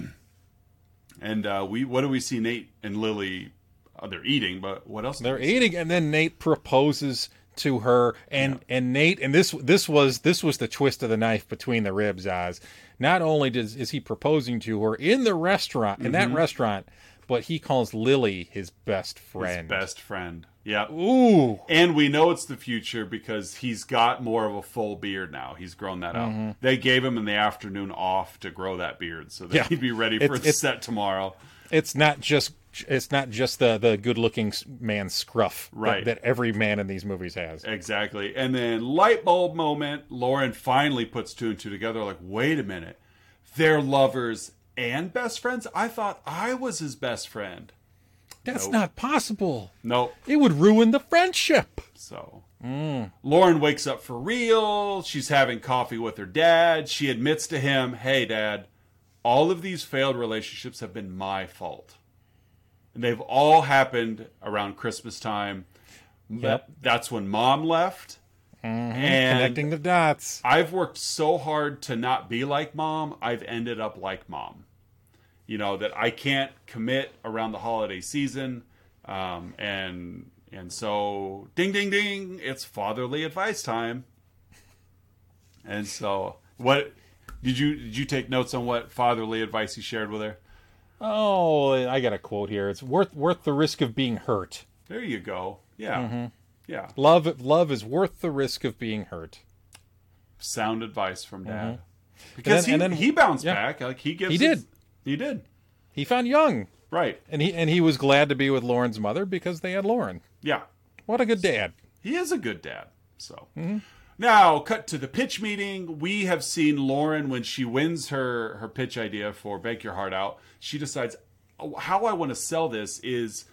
And uh, we what do we see Nate and Lily? Uh, they're eating, but what else? They're we see? eating, and then Nate proposes to her, and and Nate, and this this was this was the twist of the knife between the ribs. Oz. Not only does is he proposing to her in the restaurant, in Mm-hmm. that restaurant, but he calls Lily his best His friend. best friend. Yeah. Ooh, And we know it's the future because he's got more of a full beard now. He's grown that out. Mm-hmm. They gave him in the afternoon off to grow that beard so that Yeah. he'd be ready for It's- the it's- set tomorrow. it's not just it's not just the the good looking man scruff Right. that, every man in these movies has. Exactly. And then light bulb moment, Lauren finally puts two and two together like, wait a minute. They're lovers and best friends? I thought I was his best friend. That's Nope. not possible. Nope. It would ruin the friendship. So mm. Lauren wakes up for real. She's having coffee with her dad. She admits to him, "Hey, dad, all of these failed relationships have been my fault, and they've all happened around Christmas time. That- That's when mom left, and Connecting the dots. I've worked so hard to not be like mom. I've ended up like mom. You know that I can't commit around the holiday season, um, and and so ding ding ding, it's fatherly advice time. And so, what did you did you take notes on what fatherly advice he shared with her? Oh, I got a quote here. It's worth worth the risk of being hurt. There you go. Yeah, Mm-hmm. yeah. Love love is worth the risk of being hurt. Sound advice from dad. Mm-hmm. And Because then- and he then- he bounced yeah. back. Like he gives. He his- did. He did. He found Young, Right. and he and he was glad to be with Lauren's mother because they had Lauren. Yeah. What a good dad. He is a good dad. So Mm-hmm. Now, cut to the pitch meeting. We have seen Lauren when she wins her her pitch idea for "Bake Your Heart Out." She decides "Oh, how I want to sell this is.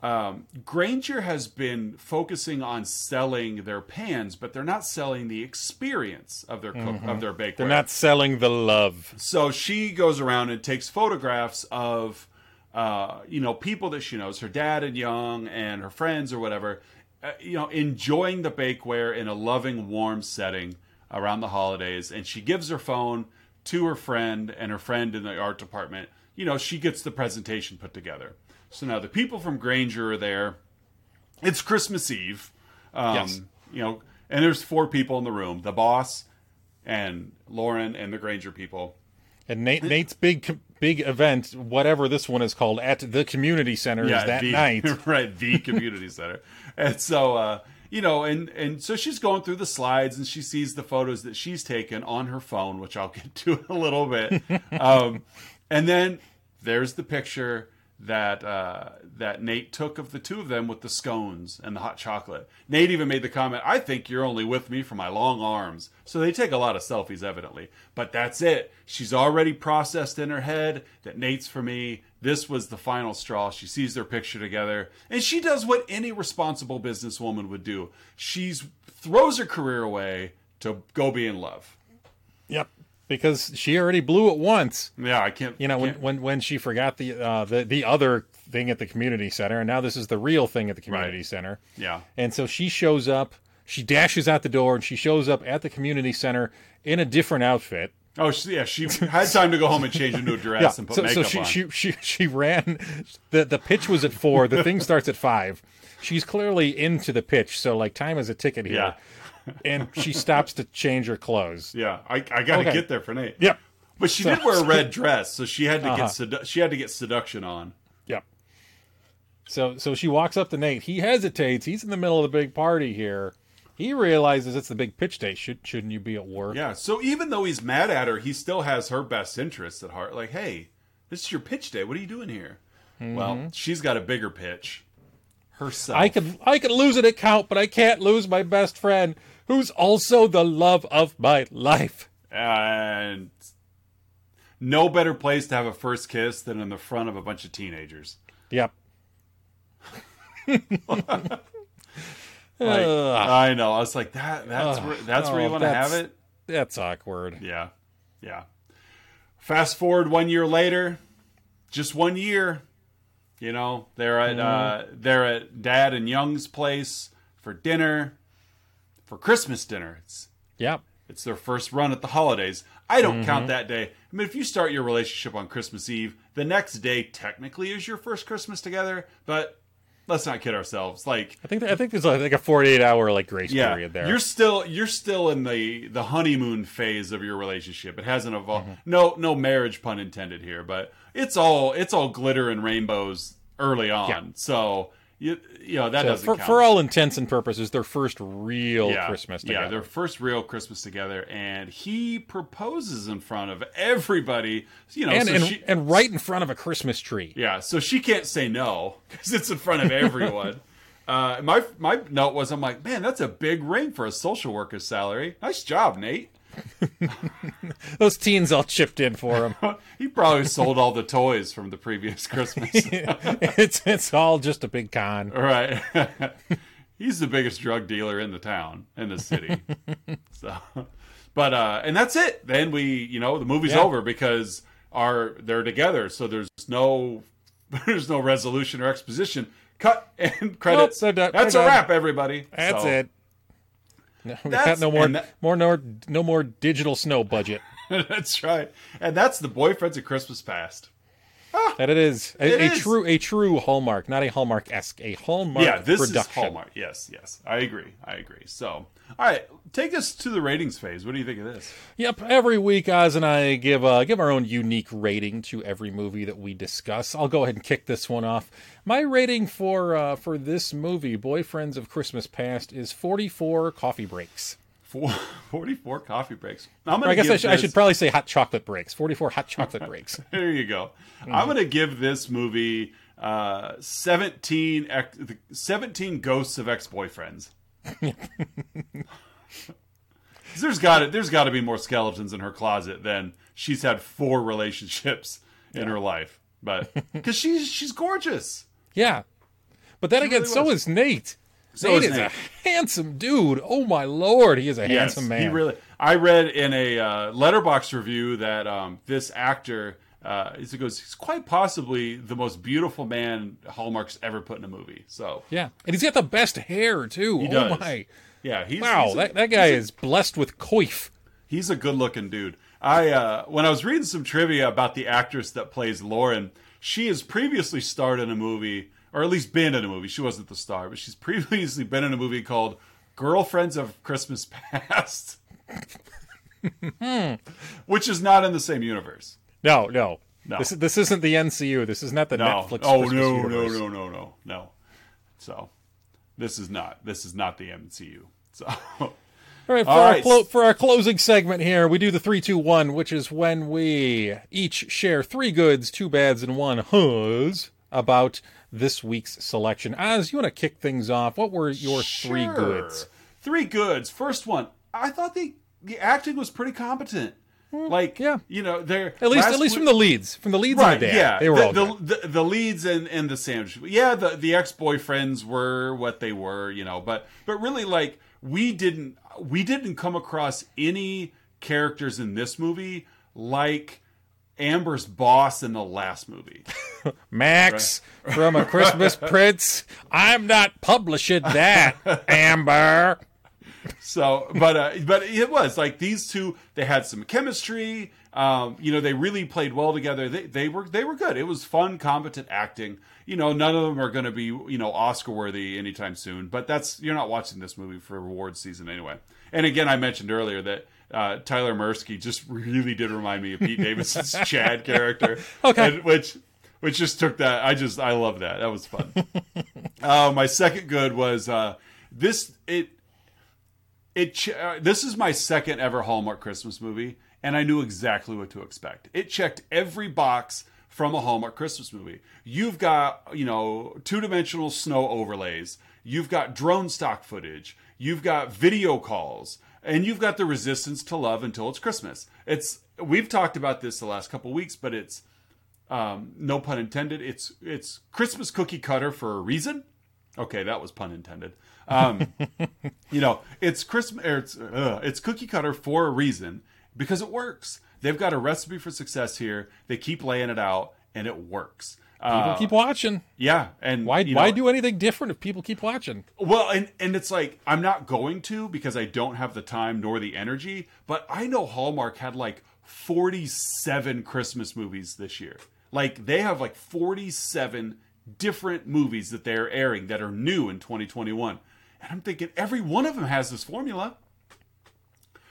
Um, Granger has been focusing on selling their pans, but they're not selling the experience of their cook of their bakeware. Mm-hmm. They're not selling the love. So she goes around and takes photographs of, uh, you know, people that she knows, her dad and Young, and her friends or whatever, uh, you know, enjoying the bakeware in a loving, warm setting around the holidays. And she gives her phone to her friend, and her friend in the art department, you know, she gets the presentation put together. So now the people from Granger are there. It's Christmas Eve. Um, Yes. You know, and there's four people in the room the boss, and Lauren, and the Granger people. And Nate Nate's big big event, whatever this one is called, at the community center is that the, night. right? The community center, and so uh, you know, and and so she's going through the slides and she sees the photos that she's taken on her phone, which I'll get to in a little bit, um, and then there's the picture that uh, that Nate took of the two of them with the scones and the hot chocolate. Nate even made the comment, "I think you're only with me for my long arms." So they take a lot of selfies, evidently. But that's it. She's already processed in her head that Nate's for me. This was the final straw. She sees their picture together, and she does what any responsible businesswoman would do. She's throws her career away to go be in love. Yep. Because she already blew it once. Yeah, I can't. You know, when, can't- when when she forgot the uh the, the other thing at the community center, and now this is the real thing at the community Right. center. yeah, And so she shows up, she dashes out the door, and she shows up at the community center in a different outfit. oh yeah, she had time to go home and change into a dress Yeah. and put So, makeup so she, on. she she she ran. The the pitch was at four. The thing starts at five. She's clearly into the pitch, so like time is a ticket here. Yeah. And she stops to change her clothes. yeah, I, I got to Okay. get there for Nate. Yep. But she So- did wear a red dress, so she had to Uh-huh. get sedu- she had to get seduction on. Yep. So so she walks up to Nate. He hesitates. He's in the middle of the big party here. He realizes it's the big pitch day. Should shouldn't you be at work? Yeah. So even though he's mad at her, he still has her best interests at heart. Like, hey, this is your pitch day. What are you doing here? Well, she's got a bigger pitch herself. Mm-hmm. I could I could lose an account, but I can't lose my best friend, who's also the love of my life. and no better place to have a first kiss than in the front of a bunch of teenagers. Yep. Like. I know. I was like, that. That's Ugh. where. That's where Oh, you want to have it. That's awkward. Yeah, yeah. Fast forward one year later, just one year. You know, they're at uh, they're at Dad and Young's place for dinner, for Christmas dinner. It's Yep. It's their first run at the holidays. I don't Mm-hmm. count that day. I mean, if you start your relationship on Christmas Eve, the next day technically is your first Christmas together. But let's not kid ourselves. Like, I think I think there's like a 48 hour like grace yeah, period there. you're still you're still in the the honeymoon phase of your relationship. It hasn't evolved. Mm-hmm. No, no marriage pun intended here, but it's all it's all glitter and rainbows early on. Yeah. So you you know that So doesn't for, count. for all intents and purposes, their first real yeah, Christmas Yeah, their first real Christmas together, and he proposes in front of everybody. You know, and so and, she, and right in front of a Christmas tree. yeah, so she can't say no because it's in front of everyone. uh, my my note was, I'm like, man, that's a big ring for a social worker's salary. Nice job, Nate. Those teens all chipped in for him. he probably sold all the toys from the previous Christmas. it's it's all just a big con. All right. He's the biggest drug dealer in the town, in the city. so, but uh, and that's it. Then we, you know, the movie's Yeah. over because our they're together. So there's no there's no resolution or exposition. Cut and credits. they're done- that's a done. wrap, everybody. That's So, it. No, we got no more, that- more, no, no more digital snow budget. that's right. And that's the boyfriends of Christmas past. That it is a, It a is. true, a true Hallmark, not a Hallmark esque, a Hallmark yeah, this production. is Hallmark. Yes, yes, I agree. I agree. So, all right, take us to the ratings phase. What do you think of this? Yep, every week Oz and I give uh, give our own unique rating to every movie that we discuss. I'll go ahead and kick this one off. My rating for uh, for this movie, Boyfriends of Christmas Past, is 44 coffee breaks. Four, 44 coffee breaks. I'm gonna I guess I should, I should probably say hot chocolate breaks. 44 hot chocolate breaks. There you go. Mm-hmm. I'm going to give this movie uh, 17, ex- 17 ghosts of ex-boyfriends. 'Cause there's got to there's got to be more skeletons in her closet than she's had four relationships in her life. But because she's she's gorgeous. Yeah. But then again, really so is Nate. So Nate is Nate. a handsome dude. Oh my lord, he is a handsome man. He really. I read in a uh, Letterboxd review that um, this actor. Uh, he goes, he's quite possibly the most beautiful man Hallmark's ever put in a movie. So yeah, and he's got the best hair too. He oh does. my! yeah, he's Wow, he's a- that, that guy is blessed with coif. He's a good looking dude. I uh, when I was reading some trivia about the actress that plays Lauren, she has previously starred in a movie, or at least been in a movie. She wasn't the star, but she's previously been in a movie called Girlfriends of Christmas Past, hmm. which is not in the same universe. No, no, No. This this isn't the NCU. This is not the No. Netflix. oh Christmas no, universe. no, no, no, no, no. So this is not this is not the MCU. So All right, for All our right. clo- for our closing segment here, we do the three, two, one, which is when we each share three goods, two bads, and one huzz about this week's selection. Oz, you want to kick things off? What were your three goods? Three goods. First one, I thought the the acting was pretty competent. Like, Hmm, yeah. you know, they're At least, at least week- from the leads, from the leads right. the. Yeah, they were the, all the, good. the the leads and and the sandwich. Yeah, the the ex boyfriends were what they were, you know, but but really, like we didn't we didn't come across any characters in this movie like Amber's boss in the last movie. Max from A Christmas Prince. I'm not publishing that, Amber. So, but uh, but it was like these two. They had some chemistry. Um, you know, they really played well together. They they were they were good. It was fun, competent acting. You know, none of them are going to be you know Oscar worthy anytime soon. But that's you're not watching this movie for awards season anyway. And again, I mentioned earlier that uh, Tyler Mursky just really did remind me of Pete Davidson's Chad character. Okay. And- which which just took that. I just I love that. That was fun. uh, my second good was uh, this. It it ch- uh, this is my second ever Hallmark Christmas movie, and I knew exactly what to expect. It checked every box from a Hallmark Christmas movie. You've got you know two dimensional snow overlays. You've got drone stock footage. You've got video calls, and you've got the resistance to love until it's Christmas. It's we've talked about this the last couple weeks, but it's um, no pun intended. It's it's Christmas cookie cutter for a reason. Okay, that was pun intended. Um, you know, it's Christmas. Or it's uh, it's cookie cutter for a reason because it works. They've got a recipe for success here. They keep laying it out, and it works. People uh, keep watching. Yeah, and Why? you why know, do anything different if people keep watching? Well, and and it's like I'm not going to because I don't have the time nor the energy. But I know Hallmark had like 47 Christmas movies this year. Like they have like 47 different movies that they're airing that are new in 2021, and I'm thinking every one of them has this formula.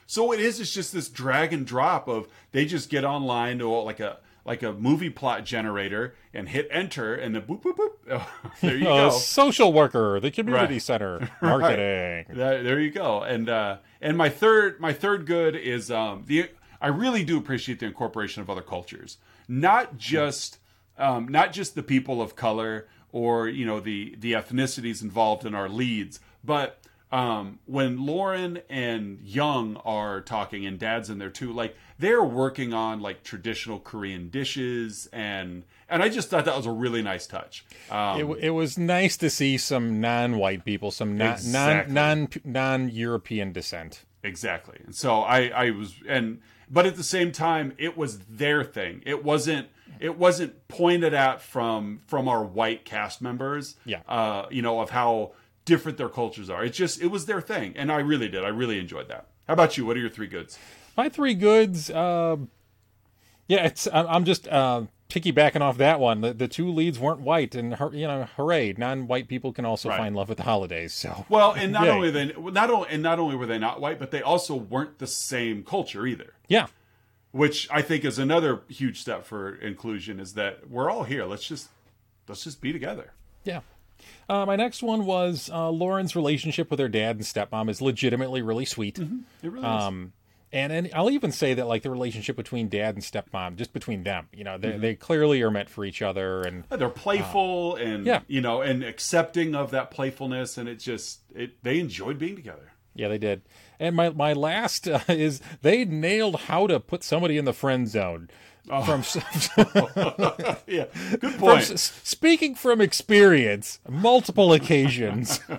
So it is. It's just this drag and drop of they just get online to like a like a movie plot generator and hit enter and the boop boop boop. Oh, there you Uh, go. social worker, the community Right. center, Right. marketing. There, there you go. And uh, and my third my third good is um, the I really do appreciate the incorporation of other cultures, not just um, not just the people of color or you know the the ethnicities involved in our leads, but um, when Lauren and Young are talking and Dad's in there too, like they're working on like traditional Korean dishes and and I just thought that was a really nice touch. Um, It, it was nice to see some non-white people, some non Exactly. non non European descent. Exactly. And so I I was and but at the same time it was their thing. It wasn't it wasn't pointed at from from our white cast members. Yeah. Uh you know of how different their cultures are. It's just it was their thing and I really did. I really enjoyed that. How about you? What are your three goods? My three goods. Uh, yeah, it's. I'm just uh, piggybacking off that one. The, the two leads weren't white, and you know, hooray! Non-white people can also Right. find love at the holidays. So Well, and not only they not only and not only were they not white, but they also weren't the same culture either. yeah, Which I think is another huge step for inclusion is that we're all here. Let's just let's just be together. yeah. Uh, my next one was uh, Lauren's relationship with her dad and stepmom is legitimately really sweet. It really is. Um, and and I'll even say that like the relationship between dad and stepmom, just between them, you know, they they clearly are meant for each other, and they're playful and yeah. you know and accepting of that playfulness and it just it they enjoyed being together Yeah, they did. And my my last uh, is they nailed how to put somebody in the friend zone. From, yeah good point s- speaking from experience, multiple occasions.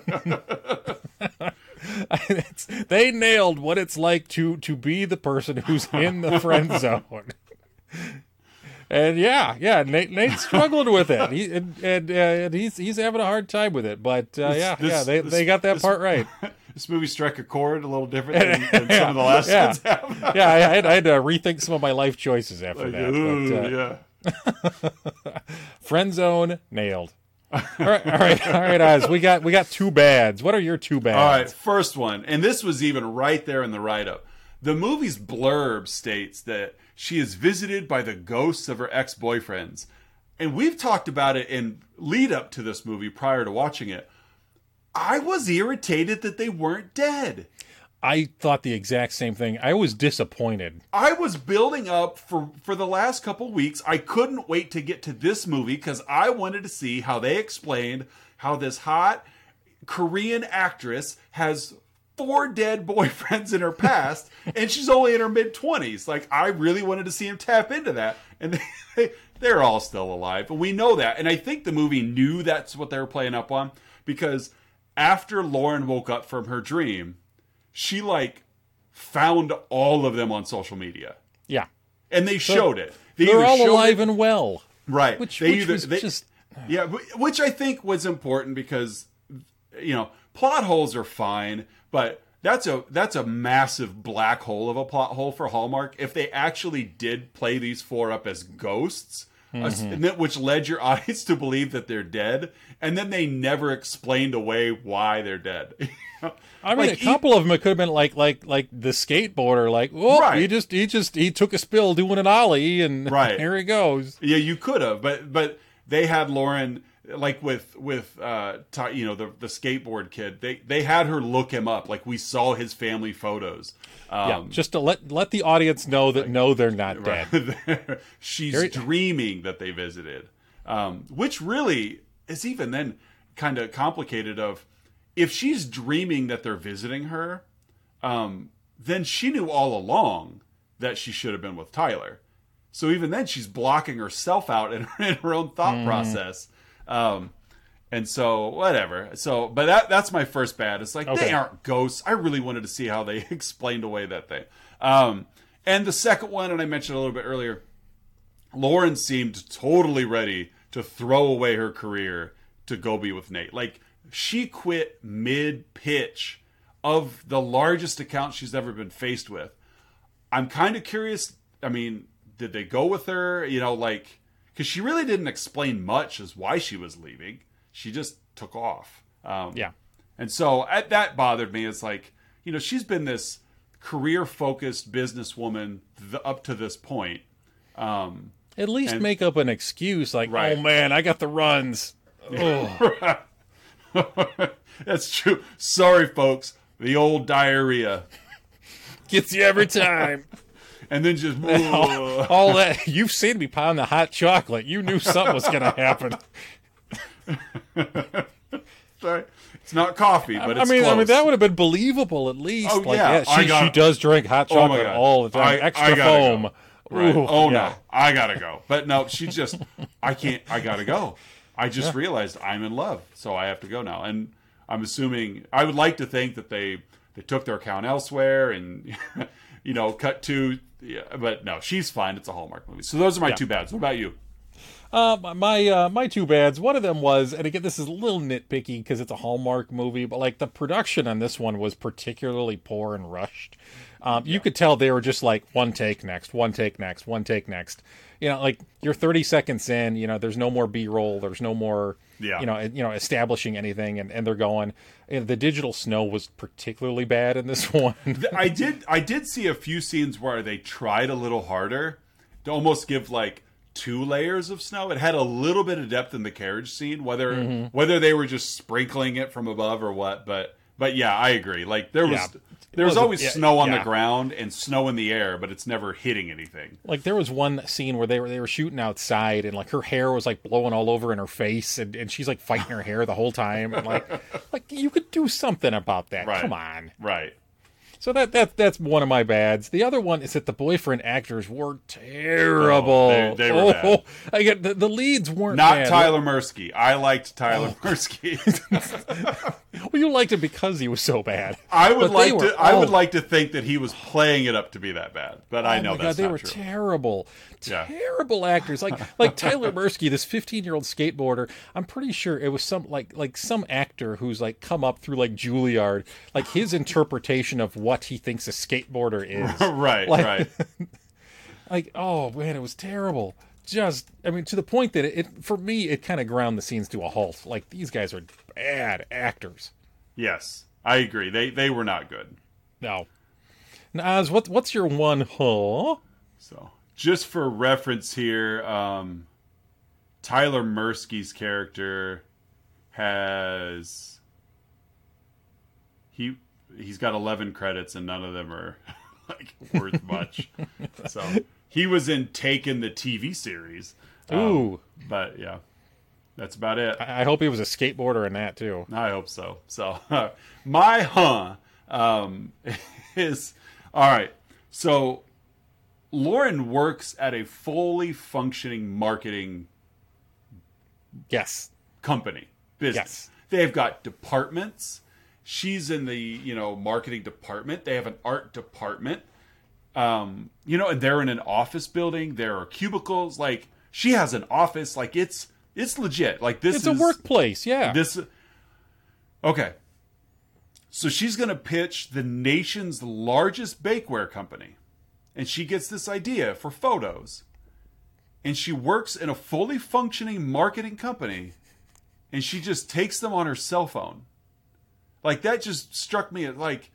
They nailed what it's like to to be the person who's in the friend zone. And yeah, yeah, Nate, Nate's struggling with it. He and, and, uh, and he's he's having a hard time with it. But uh, yeah, this- yeah, they, this- they got that this- part right. This movie struck a chord a little different than, than some of the last Yeah. ones have yeah, I, I, had, I had to rethink some of my life choices after Like, that. ooh, but, uh, yeah Friend zone nailed. All right, all right, all right, Oz. We got we got two bads. What are your two bads? all right first one and this was even right there in the write-up the movie's blurb states that she is visited by the ghosts of her ex-boyfriends and we've talked about it in lead up to this movie prior to watching it i was irritated that they weren't dead I thought the exact same thing. I was disappointed. I was building up for for the last couple weeks. I couldn't wait to get to this movie because I wanted to see how they explained how this hot Korean actress has four dead boyfriends in her past and she's only in her mid 20s. Like I really wanted to see him tap into that and they, they're all still alive. And we know that. And I think the movie knew that's what they were playing up on because after Lauren woke up from her dream, she like found all of them on social media Yeah, and they showed it. They they're all alive it- and well. right? Which, they which either- was they- just yeah, which I think was important because you know plot holes are fine, but that's a that's a massive black hole of a plot hole for Hallmark. If they actually did play these four up as ghosts. Mm-hmm. which led your audience to believe that they're dead, and then they never explained away why they're dead. I mean, Like, a couple of them it could have been like like like the skateboarder, like, oh, Right. he just he just he took a spill doing an ollie, and Right. here he goes. Yeah, you could have, but but they had Lauren like with with uh you know the the skateboard kid. They they had her look him up. Like we saw his family photos. Yeah, Um, just to let let the audience know that no, they're not dead. she's Very- dreaming that they visited, um, which really is even then kind of complicated. Of if she's dreaming that they're visiting her, um, then she knew all along that she should have been with Tyler. So even then, she's blocking herself out in her, in her own thought process. Um, and so whatever. So, but that that's my first bad. It's like they aren't ghosts. I really wanted to see how they explained away that thing. Um, and the second one, and I mentioned a little bit earlier, Lauren seemed totally ready to to throw away her career to go be with Nate. Like she quit mid pitch of the largest account she's ever been faced with. I'm kind of curious. I mean, did they go with her? You know, like because she really didn't explain much as why she was leaving. She just took off. Um, Yeah. and so at, that bothered me. It's like, you know, she's been this career focused businesswoman th- up to this point. Um, At least And- make up an excuse like, Right. "Oh man, I got the runs." Oh, that's true. Sorry, folks. The old diarrhea. gets you every time. And then just. All that you've seen me pound the hot chocolate. You knew something was going to happen. Sorry. It's not coffee, but I it's mean, I mean that would have been believable at least. Oh, like, yeah, I she, got- she does drink hot Oh chocolate God. all the time. I- Extra I foam. go. Right. Ooh, oh yeah. no, I gotta go. But no, she just, I can't. I gotta go. I just realized I'm in love, so I have to go now. And I'm assuming I would like to think that they they took their account elsewhere and you know cut to. Yeah, but no, she's fine. It's a Hallmark movie. So those are my two bads. What about you? Uh, my uh, my two bads. One of them was, and again, this is a little nitpicky because it's a Hallmark movie, but like the production on this one was particularly poor and rushed. Um, You could tell they were just like one take next, one take next, one take next. You know, like you're 30 seconds in. You know, there's no more B-roll. There's no more. Yeah. You know, you know, establishing anything, and, and they're going. The digital snow was particularly bad in this one. I did I did see a few scenes where they tried a little harder to almost give like two layers of snow. It had a little bit of depth in the carriage scene, whether Mm-hmm. whether they were just sprinkling it from above or what. But but yeah, I agree. Like there was Yeah. There was always yeah, snow on yeah. the ground and snow in the air, but it's never hitting anything. Like there was one scene where they were they were shooting outside and like her hair was like blowing all over in her face and, and she's like fighting her hair the whole time and like like you could do something about that. Right. Come on. Right. So that that that's one of my bads. The other one is that the boyfriend actors were terrible. Oh, they- they were bad. Oh, I get the, the leads weren't Not bad. Tyler Mursky. I liked Tyler Oh. Mursky. Well, you liked it because he was so bad. I would But like were to I would like to think that he was playing it up to be that bad. But I Oh know God, that's they were true. terrible, Yeah. terrible actors. Like like Tyler Mursky, this 15 year old skateboarder. I'm pretty sure it was some like like some actor who's like come up through like Juilliard, like his interpretation of what he thinks a skateboarder is. right, Like- right. like oh man, it was terrible. Just I mean to the point that it, it for me it kind of ground the scenes to a halt. Like these guys are bad actors. Yes. I agree. They they were not good. No. Naz, what what's your one? Huh? So, just for reference here, um, Tyler Mursky's character has he he's got 11 credits and none of them are like worth much. so, he was in Taken the TV series. Um, Ooh. but yeah. That's about it. I I hope he was a skateboarder in that too. I hope so. So my huh um, is all right. So Lauren works at a fully functioning marketing Yes. company business. Yes. They've got departments. She's in the you know marketing department. They have an art department. Um, you know, and they're in an office building. There are cubicles. Like she has an office. Like it's it's legit. Like this It's is a workplace, yeah. this okay. So she's going to pitch the nation's largest bakeware company. And she gets this idea for photos. And she works in a fully functioning marketing company. And she just takes them on her cell phone. Like that just struck me as like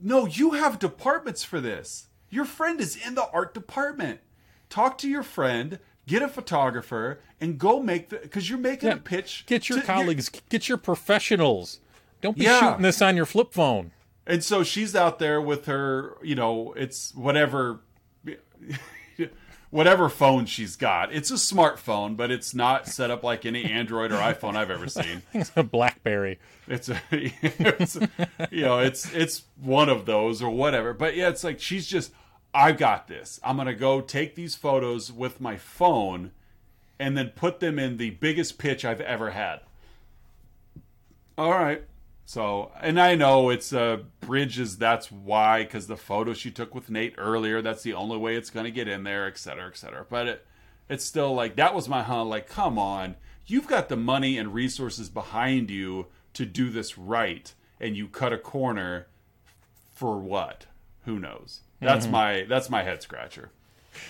no, you have departments for this. Your friend is in the art department. Talk to your friend, get a photographer, and go make the because you're making Yeah, a pitch. Get your to- colleagues, get your professionals. Don't be Yeah. shooting this on your flip phone. And so she's out there with her, you know, it's whatever whatever phone she's got. It's a smartphone, but it's not set up like any Android or iPhone I've ever seen. It's a BlackBerry. It's a, it's you know, it's it's one of those or whatever. But yeah, it's like she's just I've got this. I'm going to go take these photos with my phone and then put them in the biggest pitch I've ever had. All right. So, and I know it's uh, bridges. That's why, because the photo she took with Nate earlier, that's the only way it's going to get in there, et cetera, et cetera. But it, it's still like that was my hunt. Like, come on, you've got the money and resources behind you to do this right, and you cut a corner for what? Who knows? That's my that's my head scratcher.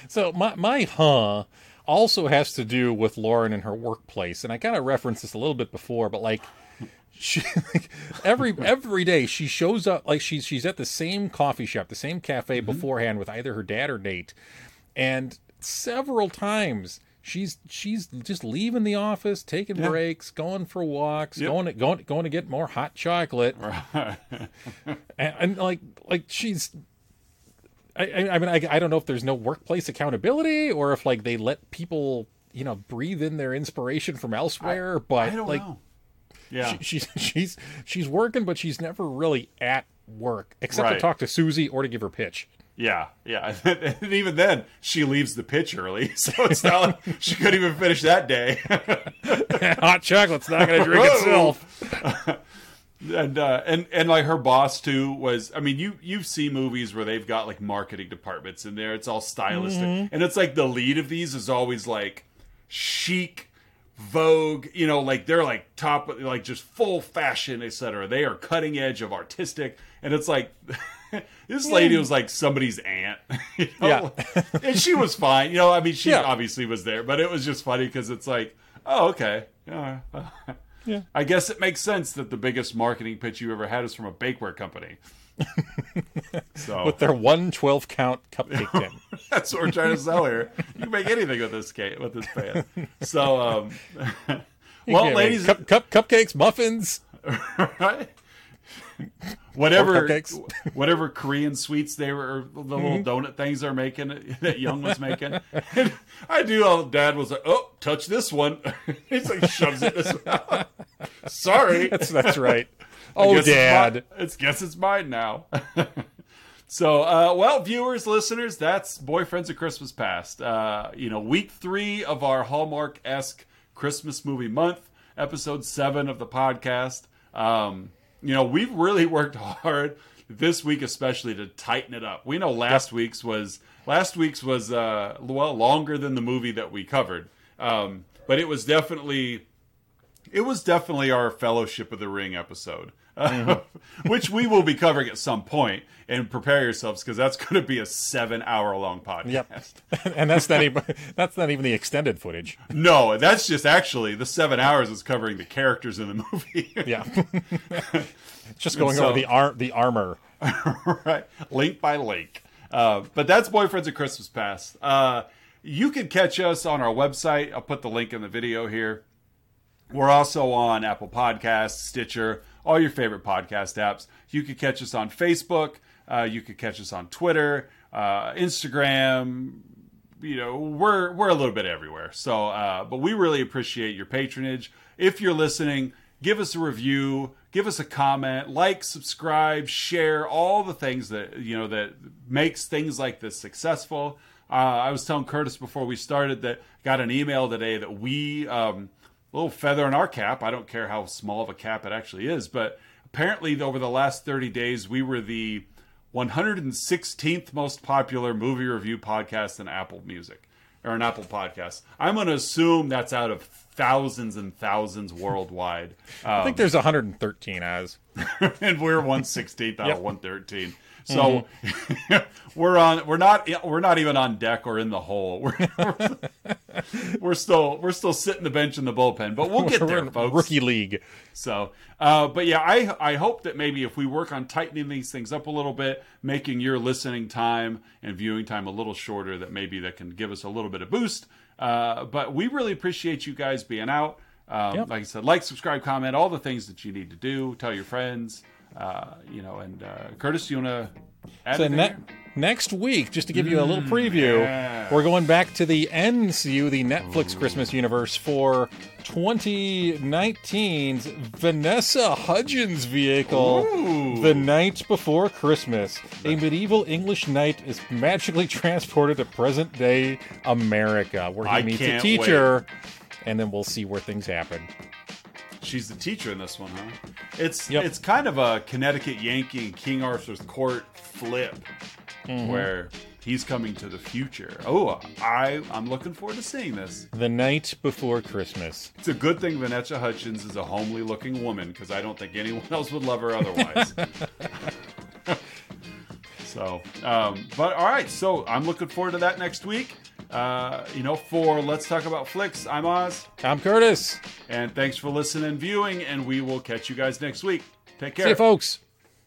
So my my huh also has to do with Lauren and her workplace, and I kind of referenced this a little bit before, but like she like, every every day she shows up like she's she's at the same coffee shop, the same cafe mm-hmm. beforehand with either her dad or Nate, and several times she's she's just leaving the office, taking breaks, going for walks, Yep. going to going going to get more hot chocolate, and, and like like she's I, I mean, I, I don't know if there's no workplace accountability or if like they let people, you know, breathe in their inspiration from elsewhere. but I don't like, know. Yeah, she, she's she's she's working, but she's never really at work except to talk to Susie or to give her pitch. yeah, yeah. And even then, she leaves the pitch early, so it's not like she couldn't even finish that day. Hot chocolate's not going to drink Whoa. itself. and uh, and and like her boss too was I mean you you see movies where they've got like marketing departments in there it's all stylistic and it's like the lead of these is always like chic vogue you know like they're like top like just full fashion etc they are cutting edge of artistic and it's like this lady was like somebody's aunt you know? and she was fine you know I mean she Yeah. obviously was there but it was just funny because it's like oh okay yeah Yeah. I guess it makes sense that the biggest marketing pitch you ever had is from a bakeware company. so With their one 12 count cupcake tin. That's what we're trying to sell here. You can make anything with this cake, with this pan. So, um, well, ladies, cup, cup, cupcakes, muffins. right? Whatever, whatever Korean sweets they were, the little Mm-hmm. donut things they're making that Young was making. And I do. All Dad was like, "Oh, touch this one." He's like shoves it this way. Sorry, That's that's right. Oh, Dad. It's, mine, it's guess it's mine now. So, uh, well, viewers, listeners, that's Boyfriends of Christmas Past. Uh, you know, week three of our Hallmark esque Christmas movie month, episode seven of the podcast. Um, you know, we've really worked hard this week, especially to tighten it up. We know last week's was last week's was uh, well longer than the movie that we covered, um, but it was definitely it was definitely our Fellowship of the Ring episode, uh, which we will be covering at some point. And prepare yourselves because that's going to be a seven-hour-long podcast. Yep. and that's not even that's not even the extended footage. No, that's just actually the seven hours is covering the characters in the movie. Yeah. Just going so- over the ar- the armor. right? Link by link. Uh, but that's Boyfriends of Christmas Past. Uh, you can catch us on our website. I'll put the link in the video here. We're also on Apple Podcasts, Stitcher, all your favorite podcast apps. You could catch us on Facebook. Uh, you could catch us on Twitter, uh, Instagram. You know, we're we're a little bit everywhere. So, uh, but we really appreciate your patronage. If you're listening, give us a review, give us a comment, like, subscribe, share, all the things that you know that makes things like this successful. Uh, I was telling Curtis before we started that got an email today that we um, little feather in our cap. I don't care how small of a cap it actually is, but apparently over the last 30 days, we were the 116th most popular movie review podcast in Apple Music or an Apple Podcast. I'm going to assume that's out of thousands and thousands worldwide. I think there's 113 as. and we're 116th out Yep. of 113. So we're on. We're not. We're not even on deck or in the hole. We're, we're, we're still. We're still sitting the bench in the bullpen, but we'll get We're there, in folks. rookie league. So, uh, but yeah, I I hope that maybe if we work on tightening these things up a little bit, making your listening time and viewing time a little shorter, that maybe that can give us a little bit of boost. Uh, but we really appreciate you guys being out. Um, Yep. Like I said, like, subscribe, comment, all the things that you need to do. Tell your friends. Uh, you know, and uh, Curtis, you want to add So ne- next week, just to give you a little preview, yeah. we're going back to the NCU, the Netflix Christmas universe, for 2019's Vanessa Hudgens vehicle, Ooh. The Night Before Christmas. A medieval English knight is magically transported to present day America, where he I meets a teacher, and then we'll see where things happen. She's the teacher in this one, huh? It's Yep. it's kind of a Connecticut Yankee and King Arthur's Court flip, Mm-hmm. where He's coming to the future. Oh, I I'm looking forward to seeing this. The night before Christmas. It's a good thing Vanessa Hudgens is a homely looking woman because I don't think anyone else would love her otherwise. so, um, but all right. So I'm looking forward to that next week. Uh, you know, for Let's Talk About Flicks, I'm Oz. I'm Curtis. And thanks for listening and viewing, and we will catch you guys next week. Take care. See you, folks.